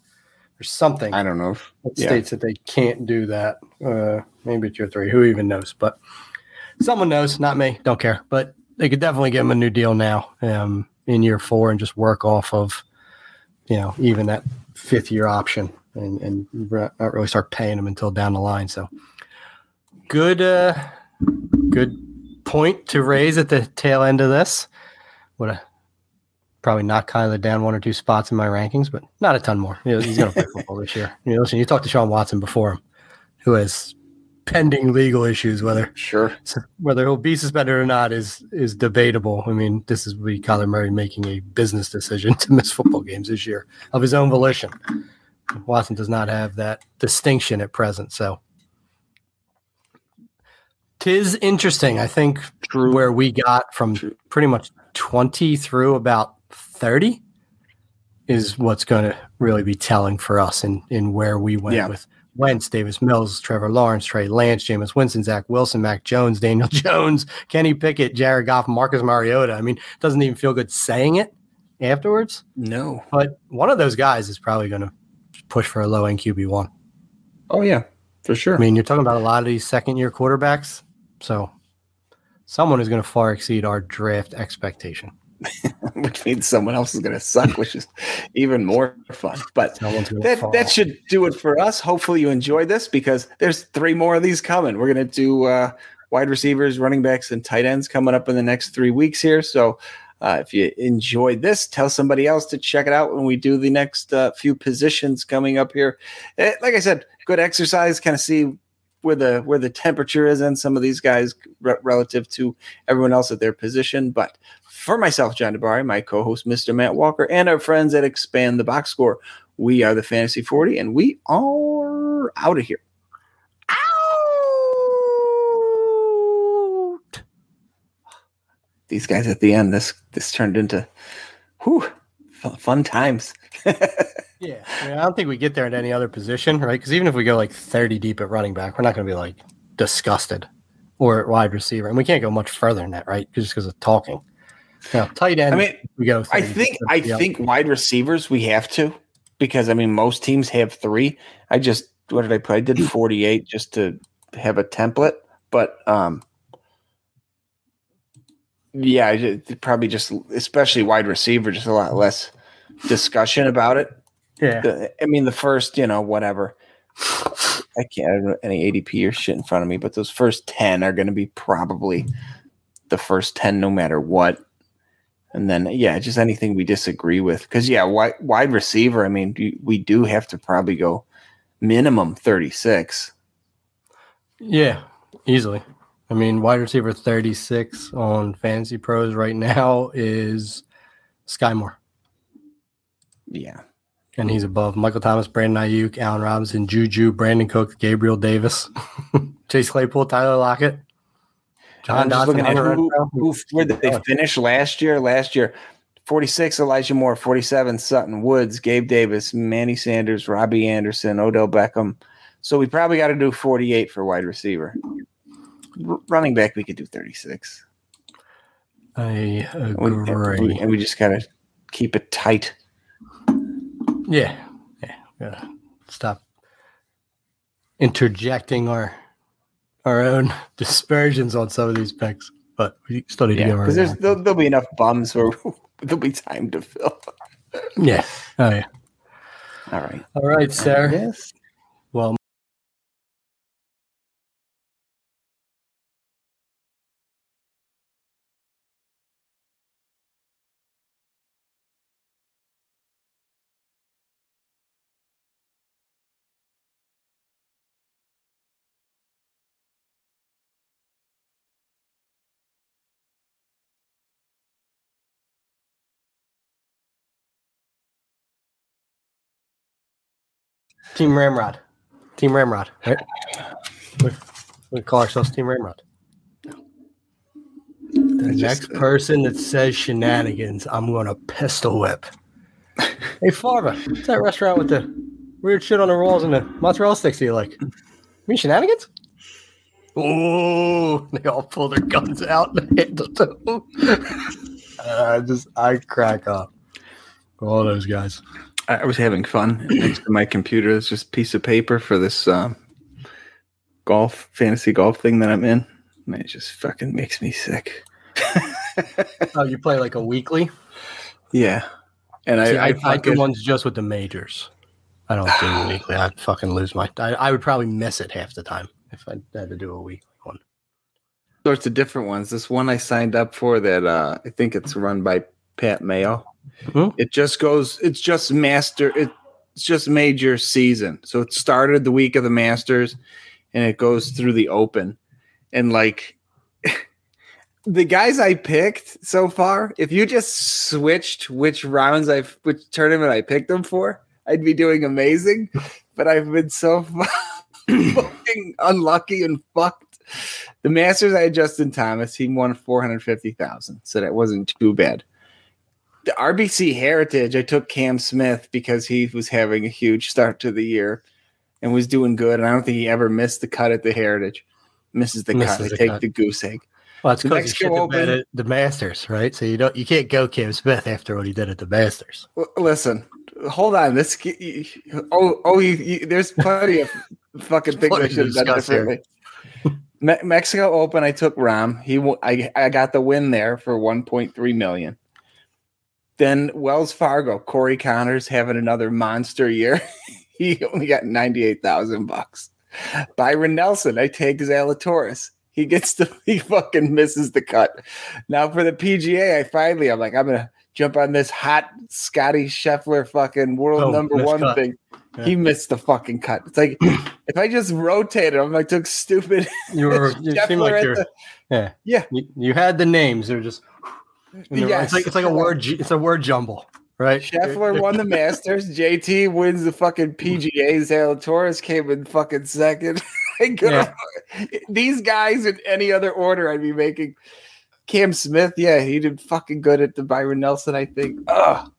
or something I don't know. If, that Yeah. states that they can't do that. Uh, maybe it's year three. Who even knows? But someone knows, not me. Don't care. But they could definitely give him a new deal now um, in year four and just work off of, you know, even that fifth year option and, and not not really start paying him until down the line. So good, uh, good point to raise at the tail end of this. Would have probably knock Kyler down one or two spots in my rankings, but not a ton more. You know, he's going to play football this year. You know, listen, you talked to Sean Watson before him, who has pending legal issues. Whether sure. whether he'll be suspended or not is is debatable. I mean, this is we Kyler Murray making a business decision to miss football games this year of his own volition. Watson does not have that distinction at present, so. Tis interesting. I think True. where we got from True. pretty much 20 through about 30 is what's going to really be telling for us in, in where we went Yeah. with Wentz, Davis Mills, Trevor Lawrence, Trey Lance, Jameis Winston, Zach Wilson, Mac Jones, Daniel Jones, Kenny Pickett, Jared Goff, Marcus Mariota. I mean, it doesn't even feel good saying it afterwards, No. but one of those guys is probably going to push for a low end QB1. Oh yeah, for sure. I mean, you're talking about a lot of these second year quarterbacks. So someone is going to far exceed our draft expectation. which means someone else is going to suck, which is even more fun. But that, that should do it for us. Hopefully, you enjoyed this because there's three more of these coming. We're going to do uh, wide receivers, running backs, and tight ends coming up in the next three weeks here. So, uh, if you enjoyed this, tell somebody else to check it out when we do the next uh, few positions coming up here. Eh, like I said, good exercise, kind of see where the where the temperature is in some of these guys re- relative to everyone else at their position. But for myself, John DeBari, my co-host, Mr. Matt Walker, and our friends at Expand the Box Score, we are the Fantasy 40, and we are out of here. Out. These guys at the end, this this turned into whew, fun times. yeah, I, mean, I don't think we get there at any other position, right? Because even if we go like 30 deep at running back, we're not going to be like disgusted or at wide receiver, and we can't go much further than that, right? Just because of talking. Yeah, tight end. I mean, we go. I think I think wide receivers we have to because I mean most teams have three. I just what did I put? I did 48 just to have a template, but um yeah, probably just especially wide receiver, just a lot less discussion about it. Yeah, I mean the first, you know, whatever. I can't have any ADP or shit in front of me, but those first ten are going to be probably the first ten, no matter what. And then, yeah, just anything we disagree with. Because, yeah, wide, wide receiver, I mean, we do have to probably go minimum 36. Yeah, easily. I mean, wide receiver 36 on Fantasy Pros right now is Skyy Moore. Yeah. And he's above Michael Thomas, Brandon Aiyuk, Allen Robinson, Juju, Brandin Cooks, Gabriel Davis, Chase Claypool, Tyler Lockett. John I'm just looking at who, who, where did they finish last year? Last year, 46 Elijah Moore, 47 Sutton Woods, Gabe Davis, Manny Sanders, Robbie Anderson, Odell Beckham. So we probably got to do 48 for wide receiver. Running back, we could do 36. I agree. And we, and we just got to keep it tight. Yeah. Yeah. Gotta stop interjecting our our own dispersions on some of these picks, but we still need yeah, to go because there's there'll, there'll, be enough bums where there'll be time to fill. yeah. Oh yeah. All right. All right, sir. Yes. Team Ramrod. Team Ramrod, right? We, we call ourselves Team Ramrod. The next uh, person that says shenanigans, I'm going to pistol whip. hey, Farva, what's that restaurant with the weird shit on the walls and the mozzarella sticks do you like? You mean shenanigans? Oh, they all pull their guns out and handle them. I uh, just, I crack up. All those guys. I was having fun next to my computer. It's just a piece of paper for this um, golf fantasy golf thing that I'm in. And it just fucking makes me sick. oh, you play like a weekly? Yeah, and See, I, I, I, do ones just with the majors. I don't do weekly. I'd fucking lose my. I, I would probably miss it half the time if I had to do a weekly one. Sorts of different ones. This one I signed up for that uh, I think it's run by Pat Mayo. Mm-hmm. It just goes. It's just master. It's just major season. So it started the week of the Masters, and it goes through the Open, and like the guys I picked so far. If you just switched which rounds I which tournament I picked them for, I'd be doing amazing. But I've been so fucking unlucky and fucked. The Masters, I had Justin Thomas. He won four hundred fifty thousand, so that wasn't too bad the RBC Heritage, I took Cam Smith because he was having a huge start to the year and was doing good. And I don't think he ever missed the cut at the Heritage. Misses the Misses cut. The take cut. the goose egg. Well, it's because he open, at the Masters, right? So you don't you can't go Cam Smith after what he did at the Masters. listen, hold on. This oh oh, you, you, there's plenty of fucking things I should have done differently. Me- Mexico Open, I took Rahm. He I I got the win there for 1.3 million. Then Wells Fargo, Corey Conners having another monster year. he only got 98,000 bucks. Byron Nelson, I take Zalatoris. He gets the he fucking misses the cut. Now for the PGA, I finally I'm like, I'm gonna jump on this hot Scotty Scheffler fucking world Oh, number one miscut. thing. Yeah. He missed the fucking cut. It's like if I just rotated him, I took stupid You were you Scheffler seem like you're the- yeah Yeah. You, you had the names. They're just Yes. it's like it's like a word it's a word jumble, right? Scheffler won the Masters. JT wins the fucking PGA. Zalatoris came in fucking second. Could've- These guys in any other order, I'd be making. Cam Smith, yeah, he did fucking good at the Byron Nelson. I think. Ugh.